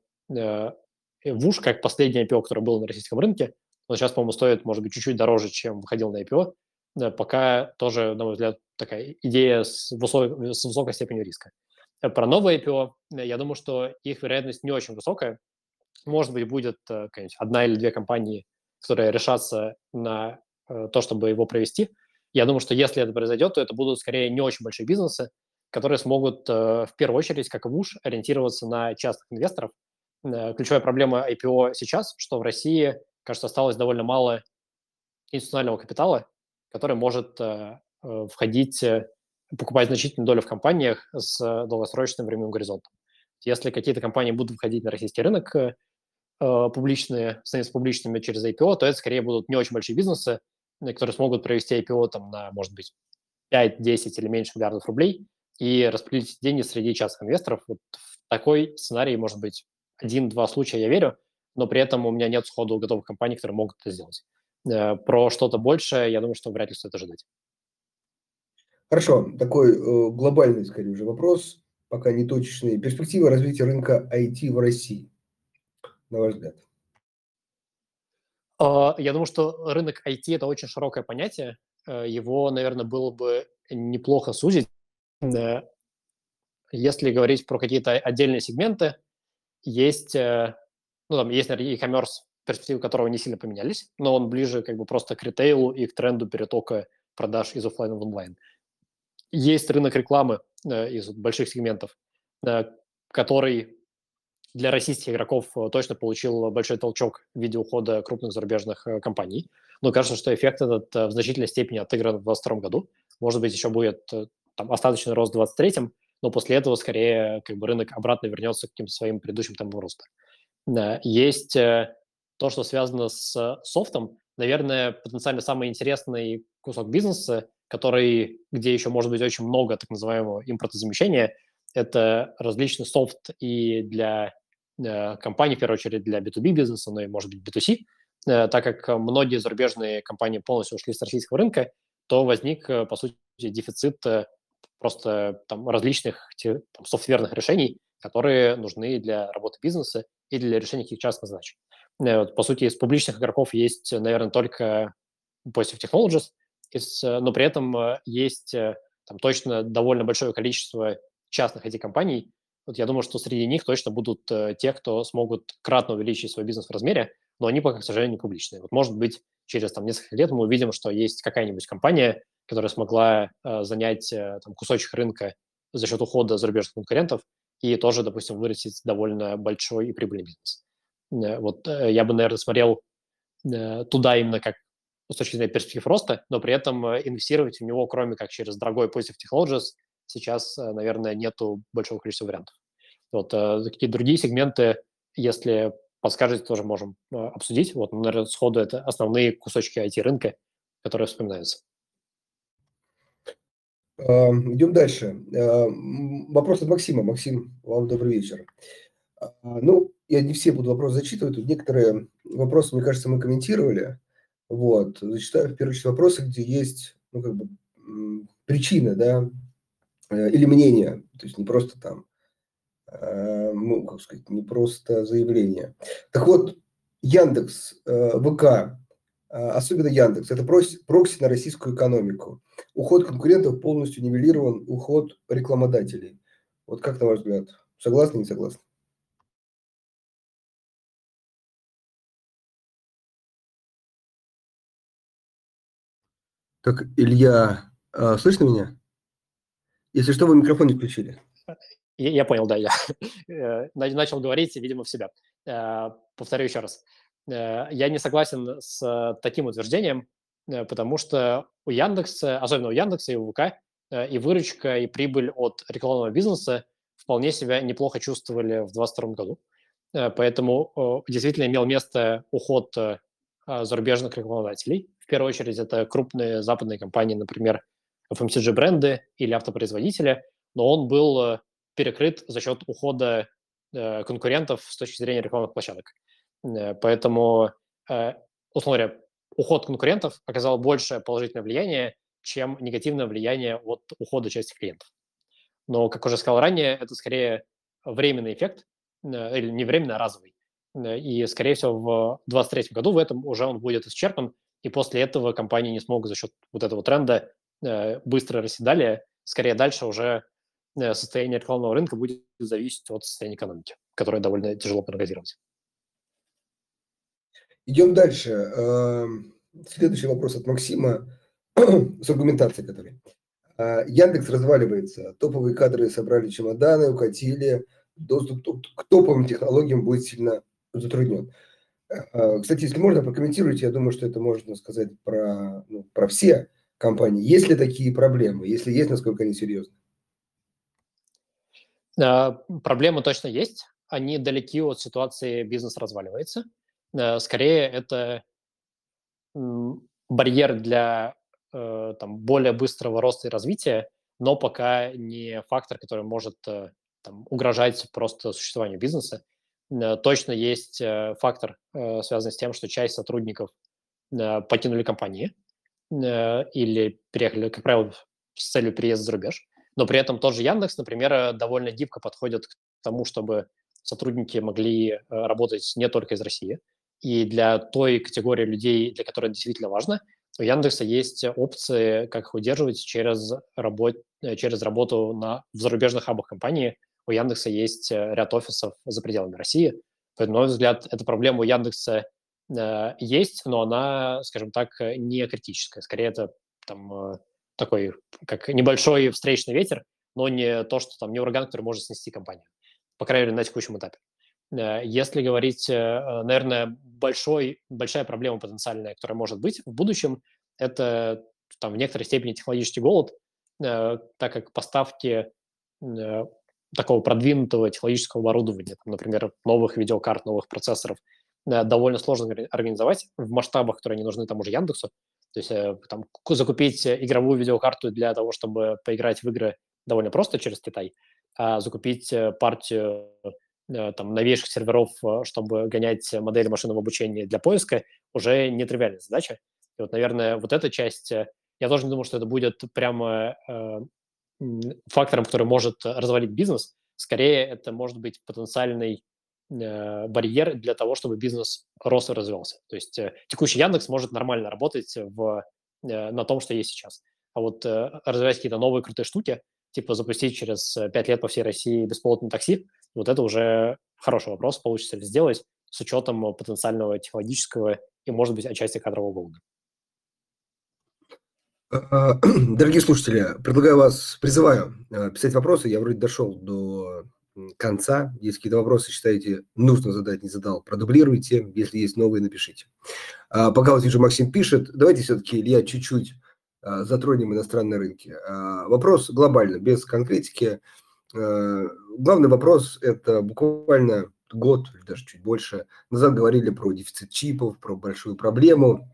ВУШ, как последний IPO, который был на российском рынке, он сейчас, по-моему, стоит, может быть, чуть-чуть дороже, чем выходил на IPO, пока тоже, на мой взгляд, такая идея с, высокой, с высокой степенью риска. Э, про новые IPO, э, я думаю, что их вероятность не очень высокая. Может быть, будет одна или две компании, которые решатся на то, чтобы его провести. Я думаю, что если это произойдет, то это будут скорее не очень большие бизнесы, которые смогут э, в первую очередь, как и ВУШ, ориентироваться на частных инвесторов. Э, ключевая проблема IPO сейчас, что в России, кажется, осталось довольно мало институционального капитала, который может э, входить, покупать значительную долю в компаниях с долгосрочным временным горизонтом. Если какие-то компании будут входить на российский рынок, публичные, становятся публичными через IPO, то это скорее будут не очень большие бизнесы, которые смогут провести IPO там, на, может быть, 5, 10 или меньше миллиардов рублей, и распределить деньги среди частных инвесторов. Вот в такой сценарий может быть один-два случая, я верю, но при этом у меня нет сходу готовых компаний, которые могут это сделать. Э, про что-то большее, я думаю, что вряд ли стоит ожидать. Хорошо, такой э, глобальный, скорее уже вопрос, пока не точечный. Перспектива развития рынка IT в России, на ваш взгляд? А, я думаю, что рынок IT – это очень широкое понятие. Э, его, наверное, было бы неплохо сузить если говорить про какие-то отдельные сегменты, есть, э, ну, там есть, наверное, e-commerce, перспективы которого не сильно поменялись, но он ближе как бы просто к ритейлу и к тренду перетока продаж из офлайна в онлайн. Есть рынок рекламы э, из больших сегментов, э, который для российских игроков э, точно получил большой толчок в виде ухода крупных зарубежных э, компаний. Но кажется, что эффект этот э, в значительной степени отыгран в 2022 году. Может быть, еще будет там, остаточный рост в 2023, но после этого скорее как бы рынок обратно вернется к каким-то своим предыдущим темпам роста. Есть э, то, что связано с софтом, наверное, потенциально самый интересный кусок бизнеса, который, где еще может быть очень много так называемого импортозамещения, это различный софт и для э, компаний, в первую очередь для B2B бизнеса, но и, может быть, B2C, э, так как многие зарубежные компании полностью ушли с российского рынка, то возник, по сути, дефицит просто там различных там, софтверных решений, которые нужны для работы бизнеса и для решения каких частных задач. Э, по сути, из публичных игроков есть, наверное, только Positive Technologies, из, э, но при этом э, есть там точно довольно большое количество частных IT-компаний. Вот я думаю, что среди них точно будут те, кто смогут кратно увеличить свой бизнес в размере, но они пока, к сожалению, не публичные. Вот, может быть, через там, несколько лет мы увидим, что есть какая-нибудь компания, которая смогла э, занять э, там, кусочек рынка за счет ухода зарубежных конкурентов и тоже, допустим, вырастить довольно большой и прибыльный бизнес. Э, вот э, я бы, наверное, смотрел э, туда именно как с точки зрения перспектив роста, но при этом инвестировать в него, кроме как через дорогой Positive Technologies, сейчас, наверное, нету большого количества вариантов. Вот какие другие сегменты, если подскажете, тоже можем обсудить. Вот, наверное, сходу это основные кусочки IT-рынка, которые вспоминаются. Идем дальше. Вопрос от Максима. Максим, вам добрый вечер. Ну, я не все буду вопросы зачитывать. Некоторые вопросы, мне кажется, мы комментировали. Вот. Зачитаю в первую очередь вопросы, где есть ну, как бы, причины, да, э, или мнение. То есть не просто там, э, ну, как сказать, не просто заявление. Так вот, Яндекс, э, ВК особенно Яндекс, это прокси на российскую экономику. Уход конкурентов полностью нивелирован, уход рекламодателей. Вот как на ваш взгляд? Согласны, не согласны? Так, Илья, а, слышно меня? Если что, вы микрофон не включили. Я, я понял, да, я э, начал говорить, видимо, в себя. Э, повторю еще раз. Э, я не согласен с таким утверждением, потому что у Яндекса, особенно у Яндекса и у ВК, и выручка, и прибыль от рекламного бизнеса вполне себя неплохо чувствовали в 2022 году. Поэтому действительно имел место уход зарубежных рекламодателей. В первую очередь это крупные западные компании, например, FMCG-бренды или автопроизводители, но он был перекрыт за счет ухода конкурентов с точки зрения рекламных площадок. Э, поэтому, э, условно говоря, уход конкурентов оказал большее положительное влияние, чем негативное влияние от ухода части клиентов. Но, как уже сказал ранее, это скорее временный эффект, э, или не временный, а разовый. И, скорее всего, в 2023 году в этом уже он будет исчерпан, и после этого компании не смогут за счет вот этого тренда быстро расседали. Скорее дальше уже состояние рекламного рынка будет зависеть от состояния экономики, которое довольно тяжело прогнозировать. Идем дальше. Эм, следующий вопрос от Максима. с аргументацией которой. А, Яндекс разваливается, топовые кадры собрали чемоданы, укатили, доступ к топовым технологиям будет сильно затруднен. А, кстати, если можно, прокомментируйте, я думаю, что это можно сказать про, ну, про все компании. Есть ли такие проблемы? Если есть, насколько они серьезны? А, проблемы точно есть. Они далеки от ситуации «бизнес разваливается». Скорее, это барьер для э, там, более быстрого роста и развития, но пока не фактор, который может э, там, угрожать просто существованию бизнеса. Э, точно есть фактор, связанный с тем, что часть сотрудников покинули компании или переехали, как правило, с целью переезда за рубеж. Но при этом тот же Яндекс, например, довольно гибко подходит к тому, чтобы сотрудники могли работать не только из России. И для той категории людей, для которой это действительно важно, у Яндекса есть опции, как их удерживать через, работ... Э, через работу на... в зарубежных хабах компании. У Яндекса есть э, ряд офисов за пределами России. На мой взгляд, эта проблема у Яндекса э, есть, но она, скажем так, не критическая. Скорее, это там, э, такой, как небольшой встречный ветер, но не то, что там не ураган, который может снести компанию. По крайней мере, на текущем этапе. Э, если говорить, э, наверное, большой, большая проблема потенциальная, которая может быть в будущем, это там, в некоторой степени технологический голод, э, так как поставки такого продвинутого технологического оборудования, там, например, новых видеокарт, новых процессоров, довольно сложно организовать в масштабах, которые не нужны тому же Яндексу. То есть там, закупить игровую видеокарту для того, чтобы поиграть в игры, довольно просто через Китай, а закупить партию Э, там, новейших серверов, э, чтобы гонять модели машинного обучения для поиска, уже нетривиальная задача. И вот, наверное, вот эта часть, э, я тоже не думаю, что это будет прямо э, фактором, который может развалить бизнес. Скорее, это может быть потенциальный э, барьер для того, чтобы бизнес рос и развивался. То есть э, текущий Яндекс может нормально работать в, э, на том, что есть сейчас. А вот развивать какие-то новые крутые штуки, типа запустить через пять лет по всей России бесплатное такси, вот это уже хороший вопрос, получится ли сделать с учетом потенциального технологического и, может быть, отчасти кадрового голода. А, дорогие слушатели, предлагаю вас, призываю а, писать вопросы. Я вроде дошел до конца. Если какие-то вопросы считаете нужно задать, не задал, продублируйте. Если есть новые, напишите. А, пока вот вижу, Максим пишет. Давайте все-таки, Илья, чуть-чуть затронем иностранные рынки. Вопрос глобально, без конкретики. Главный вопрос – это буквально год, или даже чуть больше назад говорили про дефицит чипов, про большую проблему.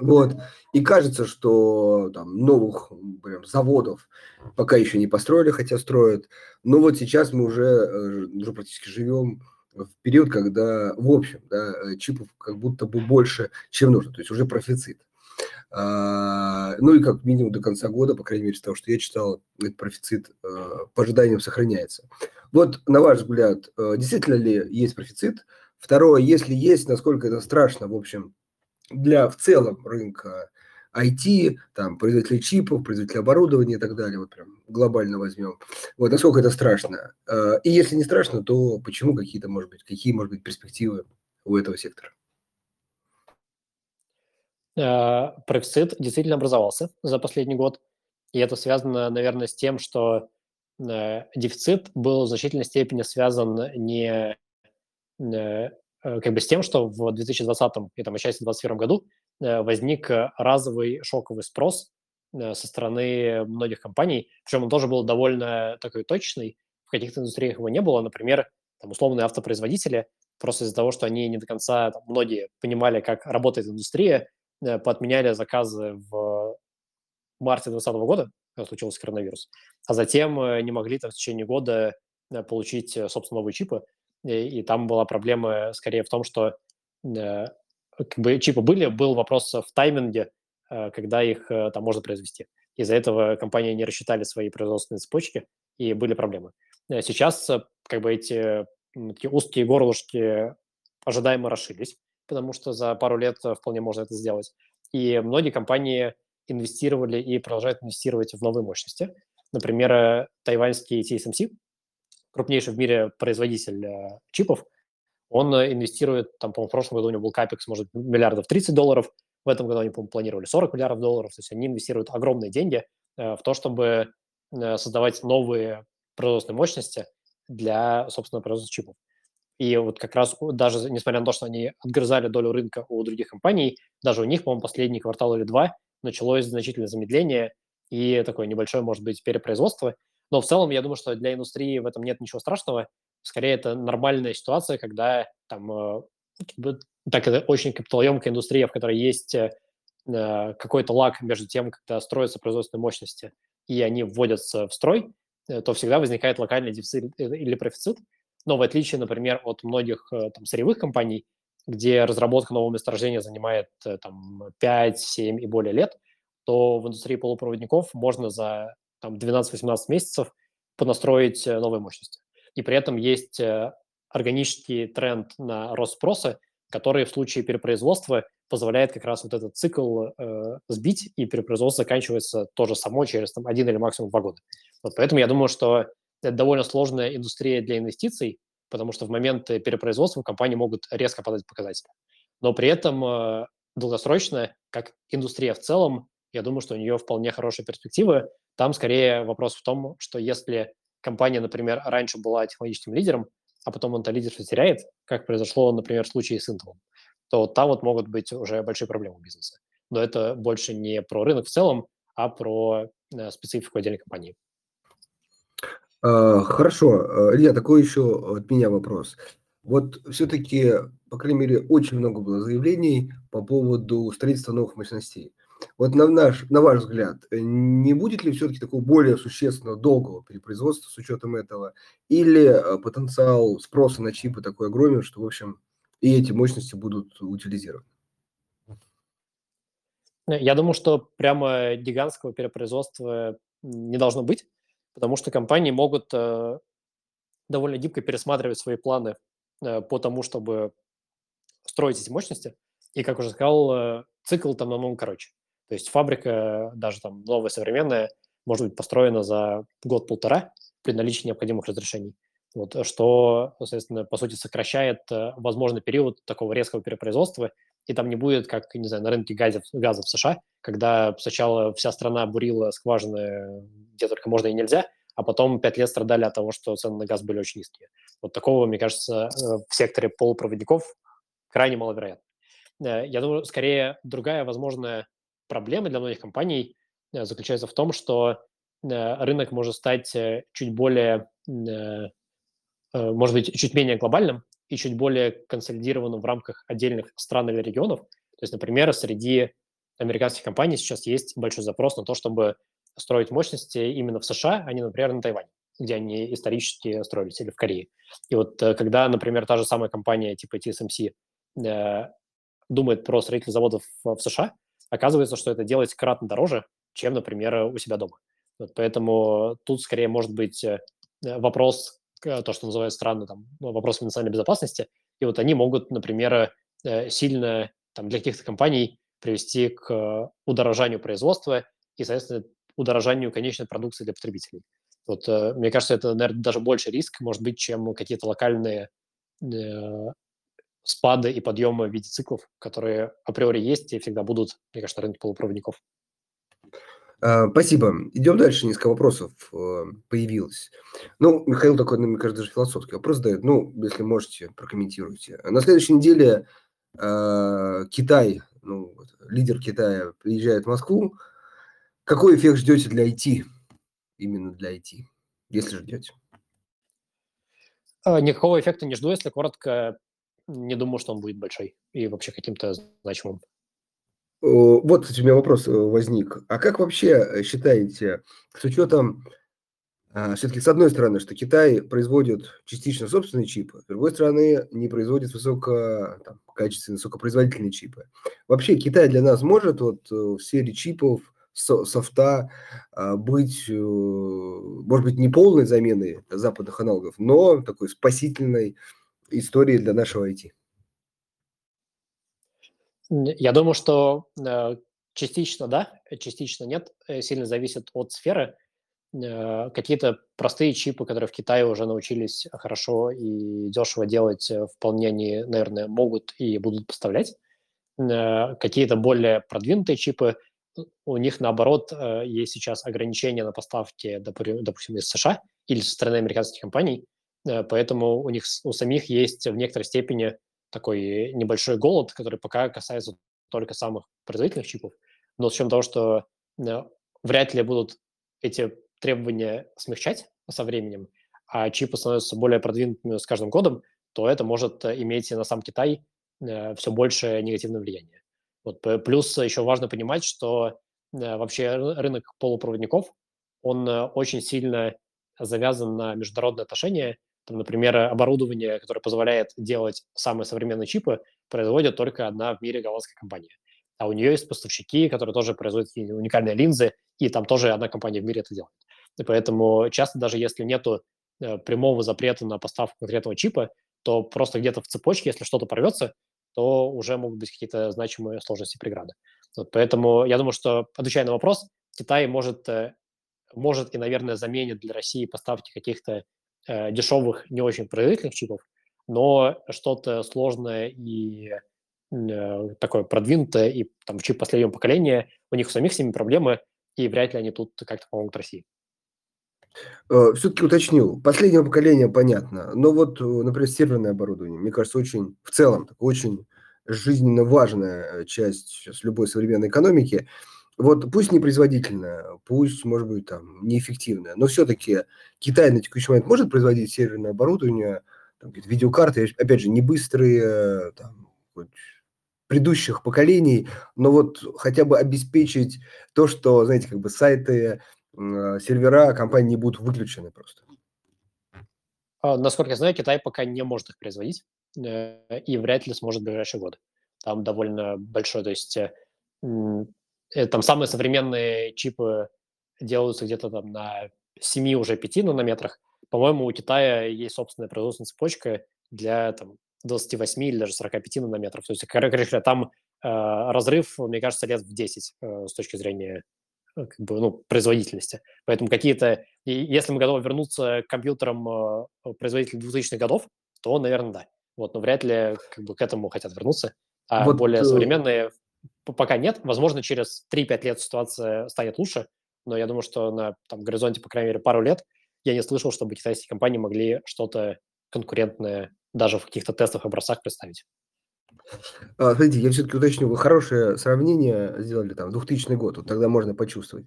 Вот. И кажется, что там новых прям, заводов пока еще не построили, хотя строят. Но вот сейчас мы уже, э, уже практически живем в период, когда, в общем, да, э, чипов как будто бы больше, чем нужно. То есть уже профицит. А, ну и как минимум до конца года, по крайней мере, с того, что я читал, этот профицит а, по ожиданиям сохраняется. Вот, на ваш взгляд, а, действительно ли есть профицит? Второе, если есть, насколько это страшно, в общем, для в целом рынка IT, там, производителей чипов, производителей оборудования и так далее, вот прям глобально возьмем. Вот насколько это страшно. И если не страшно, то почему какие-то, может быть, какие, может быть, перспективы у этого сектора? Э, профицит действительно образовался за последний год. И это связано, наверное, с тем, что э, дефицит был в значительной степени связан не э, как бы с тем, что в 2020 и там, отчасти 2021 году возник разовый шоковый спрос со стороны многих компаний, причем он тоже был довольно такой точный, в каких-то индустриях его не было, например, там, условные автопроизводители, просто из-за того, что они не до конца, там, многие понимали, как работает индустрия, Э, поотменяли заказы в марте 2020 года, когда случился коронавирус, а затем э, не могли там в течение года э, получить, собственно, новые чипы. И, там была проблема скорее в том, что как бы чипы были, был вопрос в тайминге, когда их там можно произвести. Из-за этого компании не рассчитали свои производственные цепочки, и были проблемы. Сейчас как бы эти такие узкие горлышки ожидаемо расширились потому что за пару лет э, вполне можно это сделать. И многие компании инвестировали и продолжают инвестировать в новые мощности. Например, э, тайваньский TSMC, крупнейший в мире производитель э, чипов, он инвестирует, там, по-моему, в прошлом году у него был капекс, может, миллиардов 30 долларов, В этом году они, по-моему, планировали 40 миллиардов долларов. То есть они инвестируют огромные деньги в то, чтобы создавать новые производственные мощности для, собственно, производства чипов. И вот как раз даже несмотря на то, что они отгрызали долю рынка у других компаний, даже у них, по-моему, последний квартал или два началось значительное замедление и такое небольшое, может быть, перепроизводство. Но в целом, я думаю, что для индустрии в этом нет ничего страшного. Скорее, это нормальная ситуация, когда там э, так это очень капиталоемкая индустрия, в которой есть э, какой-то лаг между тем, когда строятся производственные мощности, и они вводятся в строй, э, то всегда возникает локальный дефицит или профицит, но в отличие, например, от многих э, там, сырьевых компаний, где разработка нового месторождения занимает э, там, 5, 7 и более лет, то в индустрии полупроводников можно за там, 12-18 месяцев понастроить э, новые мощности. И при этом есть органический тренд на рост спроса, который в случае перепроизводства позволяет как раз вот этот цикл э, сбить, и перепроизводство заканчивается тоже само через там, один или максимум два года. Вот поэтому я думаю, что это довольно сложная индустрия для инвестиций, потому что в момент перепроизводства компании могут резко падать показатели. Но при этом э, долгосрочно, как индустрия в целом, я думаю, что у нее вполне хорошие перспективы. Там скорее вопрос в том, что если компания, например, раньше была технологическим лидером, а потом он это лидерство теряет, как произошло, например, в случае с Intel, то там вот могут быть уже большие проблемы у бизнеса. Но это больше не про рынок в целом, а про э, специфику отдельной компании. А, хорошо. А, Илья, такой еще от меня вопрос. Вот все-таки, по крайней мере, очень много было заявлений по поводу строительства новых мощностей. Вот на, наш, на ваш взгляд, не будет ли все-таки такого более существенного долгого перепроизводства с учетом этого? Или а, потенциал спроса на чипы такой огромен, что, в общем, и эти мощности будут утилизированы? Я думаю, что прямо гигантского перепроизводства не должно быть потому что компании могут э, довольно гибко пересматривать свои планы э, по тому, чтобы строить эти мощности. И, как уже сказал, э, цикл там намного короче. То есть фабрика, даже там новая, современная, может быть построена за год-полтора при наличии необходимых разрешений. Вот, что, соответственно, по сути, сокращает э, возможный период такого резкого перепроизводства, и там не будет, как, не знаю, на рынке газов, газа в США, когда сначала вся страна бурила скважины где только можно и нельзя, а потом пять лет страдали от того, что цены на газ были очень низкие. Вот такого, мне кажется, э, в секторе полупроводников крайне маловероятно. Э, я думаю, скорее другая возможная проблема для многих компаний э, заключается в том, что рынок может стать чуть более, может быть, чуть менее глобальным и чуть более консолидированным в рамках отдельных стран или регионов. То есть, например, среди американских компаний сейчас есть большой запрос на то, чтобы строить мощности именно в США, а не, например, на Тайване, где они исторически строились, или в Корее. И вот э, когда, например, та же самая компания типа TSMC э, думает про строительство заводов в США, оказывается, что это делать кратно дороже, чем, например, у себя дома. Вот поэтому тут скорее может быть э, вопрос, то, что называют странно, там, ну, вопрос национальной безопасности, и вот они могут, например, э, сильно там, для каких-то компаний привести к удорожанию производства и, соответственно, удорожанию конечной продукции для потребителей. Вот, э, мне кажется, это, наверное, даже больше риск, может быть, чем какие-то локальные э, спады и подъемы в виде циклов, которые априори есть и всегда будут, мне кажется, на рынке полупроводников. А, спасибо. Идем дальше. Несколько вопросов э, появилось. Ну, Михаил такой, ну, мне кажется, даже философский вопрос задает. Ну, если можете, прокомментируйте. На следующей неделе э, Китай, ну, лидер Китая приезжает в Москву. Какой эффект ждете для IT? Именно для IT, если ждете? А, никакого эффекта не жду, если коротко. Не думаю, что он будет большой и вообще каким-то значимым. Вот у меня вопрос э, возник. А как вообще считаете, с учетом а, все-таки с одной стороны, что Китай производит частично собственные чипы, с другой стороны, не производит высококачественные, высокопроизводительные чипы. Вообще Китай для нас может вот э, в сфере чипов софта а, быть, э, может быть, не полной заменой западных аналогов, но такой спасительной историей для нашего IT? Я думаю, что э, частично да, частично нет, э, сильно зависит от сферы. Какие-то простые чипы, которые в Китае уже научились хорошо и дешево делать, вполне они, наверное, могут и будут поставлять. э, какие-то более продвинутые чипы, у них, наоборот, э, есть сейчас ограничения на поставки, допустим, из США или со стороны американских компаний, э, поэтому у них у самих есть в некоторой степени такой небольшой голод, который пока касается только самых производительных чипов. Но с учетом того, что вряд ли будут эти требования смягчать со временем, а чипы становятся более продвинутыми с каждым годом, то это может иметь на сам Китай все больше негативное влияние. Вот, плюс еще важно понимать, что э, вообще рынок полупроводников, он э, очень сильно завязан на международные отношения. Там, например, оборудование, которое позволяет делать самые современные чипы, производит только одна в мире голландская компания. А у нее есть поставщики, которые тоже производят уникальные линзы, и там тоже одна компания в мире это делает. И поэтому часто даже если нету э, прямого запрета на поставку конкретного чипа, то просто где-то в цепочке, если что-то порвется, то уже могут быть какие-то значимые сложности преграды. Вот, поэтому я думаю, что, отвечая на вопрос, Китай может, э, может и, наверное, заменит для России поставки каких-то э, дешевых, не очень производительных чипов, но что-то сложное и э, такое продвинутое, и там чип последнего поколения, у них у самих с ними проблемы, и вряд ли они тут как-то помогут России. Э, Все-таки уточнил. Последнего поколения понятно. Но вот, э, например, серверное оборудование, мне кажется, очень, в целом, очень жизненно важная э, часть сейчас любой современной экономики. Вот пусть не производительная, пусть, может быть, там, неэффективная, но все-таки Китай на текущий момент может производить серверное оборудование, там, видеокарты, опять же, не быстрые, там, хоть предыдущих поколений, но вот хотя бы обеспечить то, что, знаете, как бы сайты, Э, сервера компании будут выключены просто. А, насколько я знаю, Китай пока не может их производить э, и вряд ли сможет в ближайшие годы. Там довольно большой, то есть э, там самые современные чипы делаются где-то там на 7 уже 5 нанометрах. По-моему, у Китая есть собственная производственная цепочка для там, 28 или даже 45 нанометров. То есть, короче, там э, разрыв, мне кажется, лет в 10 э, с точки зрения Э, как бы, ну, производительности. Поэтому какие-то... Если мы готовы вернуться к компьютерам э, производителей 2000-х годов, то, наверное, да. Вот, но вряд ли как бы к этому хотят вернуться. А вот, более э, современные пока нет. Возможно, через 3-5 лет ситуация станет лучше, но я думаю, что на там, горизонте, по крайней мере, пару лет я не слышал, чтобы китайские компании могли что-то конкурентное даже в каких-то тестовых образцах представить. А, смотрите, я все-таки уточню, вы хорошее сравнение сделали там, 2000 год, вот тогда можно почувствовать.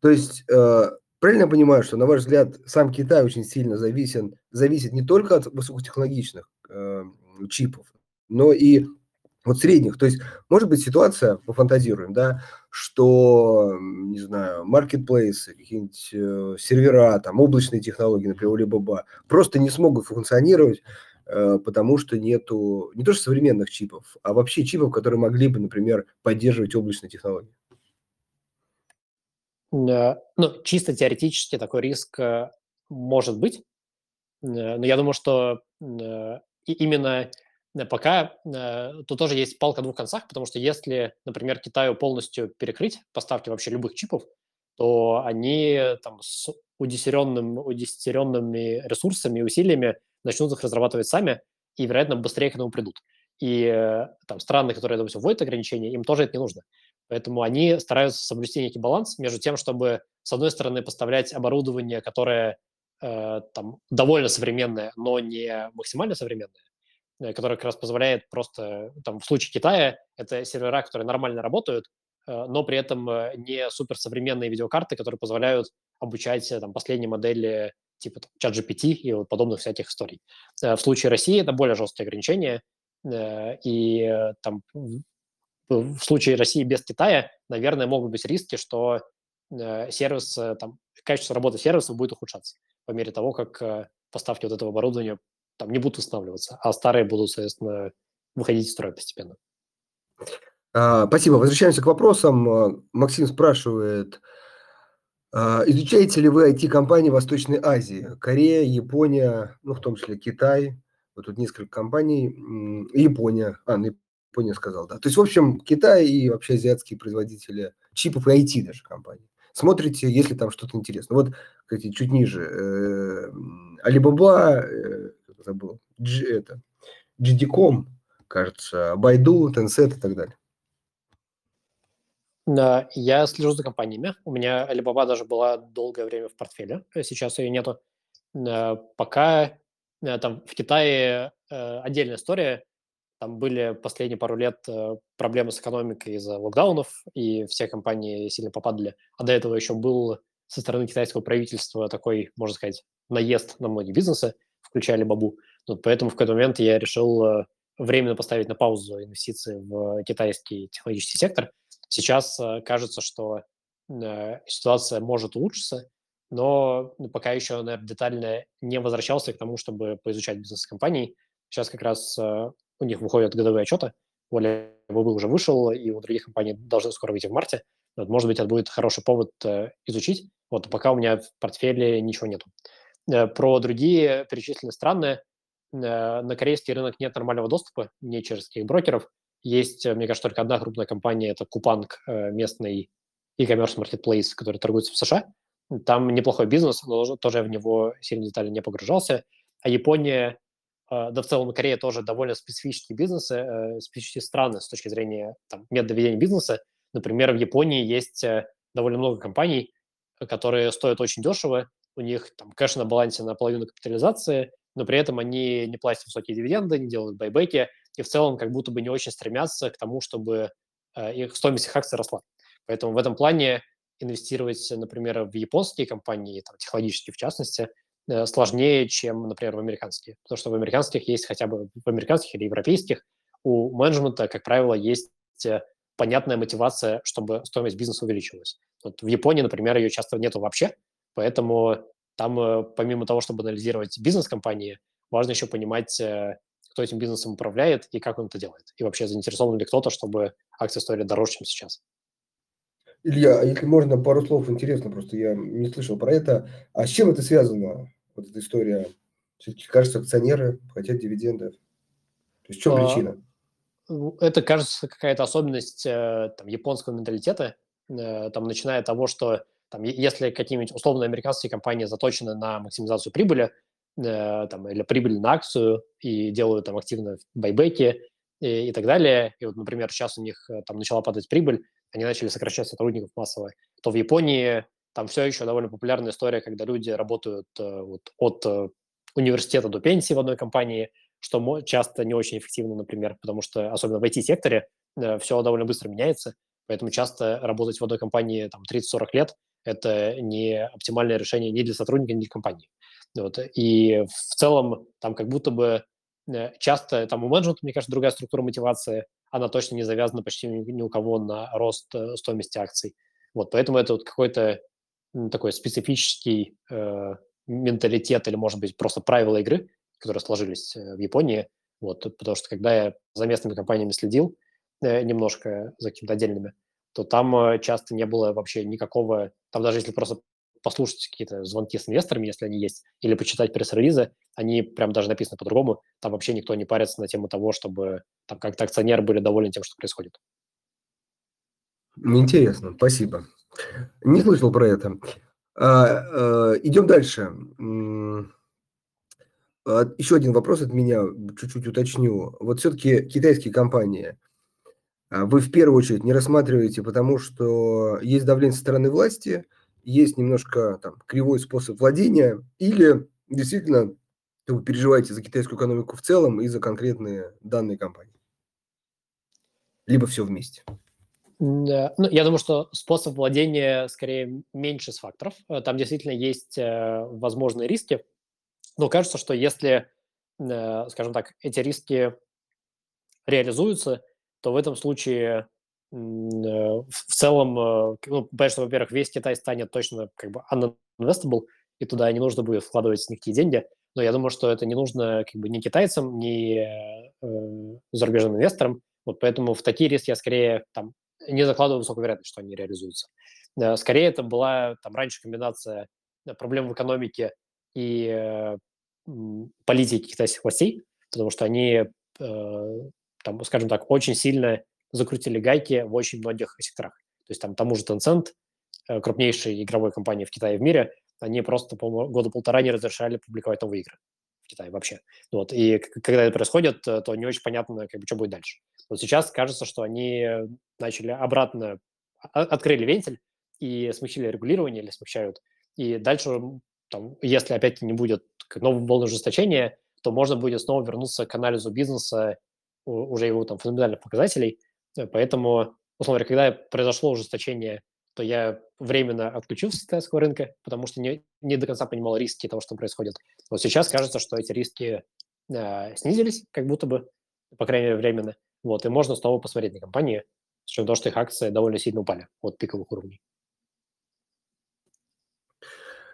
То есть, э, правильно я понимаю, что, на ваш взгляд, сам Китай очень сильно зависен, зависит не только от высокотехнологичных э, чипов, но и вот средних. То есть, может быть ситуация, пофантазируем, да, что, не знаю, маркетплейсы, какие-нибудь э, сервера, там, облачные технологии, например, Alibaba, просто не смогут функционировать, Э, потому что нету не то что современных чипов, а вообще чипов, которые могли бы, например, поддерживать облачные технологии. Ну, чисто теоретически такой риск э, может быть, но я думаю, что именно пока тут тоже есть палка о двух концах, потому что если, например, Китаю полностью перекрыть поставки вообще любых чипов, то они там с удесеренным, удесеренными ресурсами и усилиями начнут их разрабатывать сами и, вероятно, быстрее к этому придут. И э, там страны, которые, допустим, вводят ограничения, им тоже это не нужно. Поэтому они стараются соблюсти некий баланс между тем, чтобы, с одной стороны, поставлять оборудование, которое э, там довольно современное, но не максимально современное, э, которое как раз позволяет просто, там, в случае Китая, это сервера, которые нормально работают, э, но при этом э, не суперсовременные видеокарты, которые позволяют обучать там, последние модели типа чат GPT и вот подобных всяких историй. В случае России это более жесткие ограничения, и там в случае России без Китая, наверное, могут быть риски, что сервис, там, качество работы сервиса будет ухудшаться по мере того, как поставки вот этого оборудования там не будут восстанавливаться, а старые будут, соответственно, выходить из строя постепенно. А, спасибо. Возвращаемся к вопросам. Максим спрашивает, а, изучаете ли вы IT-компании Восточной Азии? Корея, Япония, ну, в том числе Китай. Вот тут несколько компаний. Япония. А, ну, Япония сказал, да. То есть, в общем, Китай и вообще азиатские производители чипов и IT даже компании. Смотрите, если там что-то интересно. Вот, кстати, чуть ниже. Alibaba, э, забыл, G, это, GDCom, кажется, Baidu, Tencent и так далее. Я слежу за компаниями. У меня Alibaba даже была долгое время в портфеле. Сейчас ее нету. Пока там в Китае отдельная история. Там были последние пару лет проблемы с экономикой из-за локдаунов, и все компании сильно попадали. А до этого еще был со стороны китайского правительства такой, можно сказать, наезд на многие бизнесы, включая Alibaba. Вот поэтому в какой-то момент я решил э, временно поставить на паузу инвестиции в китайский технологический сектор. Сейчас э, кажется, что э, ситуация может улучшиться, но ну, пока еще, наверное, детально не возвращался к тому, чтобы поизучать бизнес компаний. Сейчас как раз у них выходят годовые отчеты, у Alibaba уже вышел, и у других компаний должны скоро выйти в марте. Вот, может быть, это будет хороший повод изучить. Вот пока у меня в портфеле ничего нету. Про другие перечисленные страны Э, на корейский рынок нет нормального доступа, не через таких брокеров. Есть, э, мне кажется, только одна крупная компания, это Купанг, э, местный e-commerce marketplace, который торгуется в США. Там неплохой бизнес, но тоже в него сильно детально не погружался. А Япония, да в целом Корея тоже довольно специфические бизнесы, специфические страны с точки зрения там, метода ведения бизнеса. Например, в Японии есть довольно много компаний, которые стоят очень дешево, у них там кэш на балансе на половину капитализации, но при этом они не платят высокие дивиденды, не делают байбеки, и в целом как будто бы не очень стремятся к тому, чтобы э, их стоимость их акций росла. Поэтому в этом плане инвестировать, например, в японские компании, там, технологические в частности, э, сложнее, чем, например, в американские. Потому что в американских есть хотя бы, в американских или европейских, у менеджмента, как правило, есть э, понятная мотивация, чтобы стоимость бизнеса увеличилась. Вот в Японии, например, ее часто нету вообще, поэтому там, э, помимо того, чтобы анализировать бизнес компании, важно еще понимать, э, кто этим бизнесом управляет и как он это делает. И вообще заинтересован ли кто-то, чтобы акции стоили дороже, чем сейчас. Илья, а если можно, пару слов интересно, просто я не слышал про это. А с чем это связано, вот эта история? Кажется, акционеры хотят дивидендов. То есть в чем а, причина? Ну, это, кажется, какая-то особенность э, там, японского менталитета, там, начиная от того, что там, если какие-нибудь условно американские компании заточены на максимизацию прибыли, э, там, или прибыли на акцию и делают там активно байбеки и, и так далее, и вот, например, сейчас у них э, там начала падать прибыль, они начали сокращать сотрудников массово, то в Японии там все еще довольно популярная история, когда люди работают э, вот, от университета до пенсии в одной компании, что часто не очень эффективно, например, потому что, особенно в IT-секторе, все довольно быстро меняется, поэтому часто работать в одной компании там 30-40 лет это не оптимальное решение ни для сотрудника, ни для компании. Вот. И в целом там как будто бы э, часто там у менеджмента, мне кажется, другая структура мотивации, она точно не завязана почти ни у кого на рост э, стоимости акций. Вот, поэтому это вот какой-то такой специфический э, менталитет или, может быть, просто правила игры, которые сложились э, в Японии. Вот, потому что когда я за местными компаниями следил э, немножко, за какими-то отдельными, то там э, часто не было вообще никакого, там даже если просто послушать какие-то звонки с инвесторами, если они есть, или почитать пресс-релизы, они прям даже написаны по-другому, там вообще никто не парится на тему того, чтобы там как-то акционеры были довольны тем, что происходит. Интересно, спасибо. Не слышал про это. А, а, идем дальше. А, еще один вопрос от меня, чуть-чуть уточню. Вот все-таки китайские компании, вы в первую очередь не рассматриваете, потому что есть давление со стороны власти, есть немножко там, кривой способ владения, или действительно вы переживаете за китайскую экономику в целом и за конкретные данные компании? Либо все вместе? Да. Ну, я думаю, что способ владения скорее меньше с факторов. Э, там действительно есть э, возможные риски. Но кажется, что если, э, скажем так, эти риски реализуются, то в этом случае э, в целом, э, ну, конечно, во-первых, весь Китай станет точно как бы uninvestable, и туда не нужно будет вкладывать никакие деньги. Но я думаю, что это не нужно как бы ни китайцам, ни э, зарубежным инвесторам. Вот поэтому в такие риски я скорее там не закладываю высокую вероятность, что они реализуются. Э, скорее это была там раньше комбинация проблем в экономике и э, политики китайских властей, потому что они э, там, скажем так, очень сильно закрутили гайки в очень многих секторах. То есть там тому же Tencent, э, крупнейшей игровой компании в Китае и в мире, они просто по года полтора не разрешали публиковать новые игры в Китае вообще. Вот. И когда это происходит, э, то не очень понятно, как бы, что будет дальше. Вот сейчас кажется, что они начали обратно открыли вентиль и смягчили регулирование или смягчают. И дальше, там, если опять не будет нового волны ужесточения, то можно будет снова вернуться к анализу бизнеса, уже его там фундаментальных показателей. Поэтому, условно говоря, когда произошло ужесточение, то я временно отключился с китайского рынка, потому что не, не до конца понимал риски того, что происходит. Вот сейчас кажется, что эти риски э, снизились, как будто бы, по крайней мере, временно. Вот, и можно снова посмотреть на компании, с учетом того, что их акции довольно сильно упали от пиковых уровней.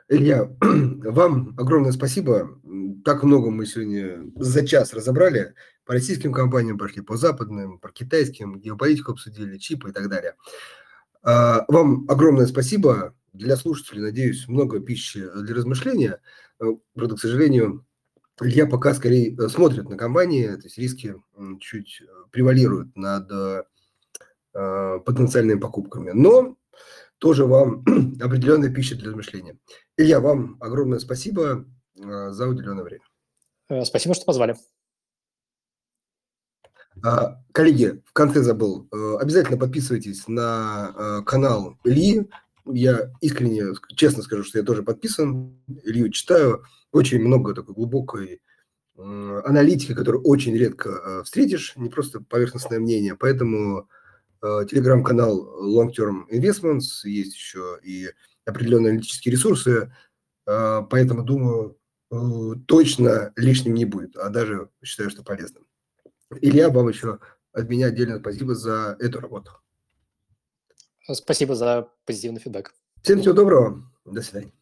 Илья, вам огромное спасибо. Так много мы сегодня за час разобрали. По российским компаниям пошли, по западным, по китайским, геополитику обсудили, чипы и так далее. А, вам огромное спасибо. Для слушателей, надеюсь, много пищи для размышления. Э, правда, к сожалению, Илья пока скорее э, смотрит на компании, то есть риски чуть превалируют над э, потенциальными покупками. Но тоже вам определенная пища для размышления. Илья, вам огромное спасибо за уделенное время. Спасибо, что позвали. А, коллеги, в конце забыл, э, обязательно подписывайтесь на э, канал Ильи. Я искренне, честно скажу, что я тоже подписан, Илью читаю. Очень много такой глубокой аналитики, которую очень редко э, встретишь, не просто поверхностное мнение. Поэтому телеграм-канал Long Term Investments, есть еще и определенные аналитические ресурсы. Поэтому, думаю, точно лишним не будет, а даже считаю, что полезным. Илья, вам еще от меня отдельно спасибо за эту работу. Спасибо за позитивный фидбэк. Всем всего доброго. До свидания.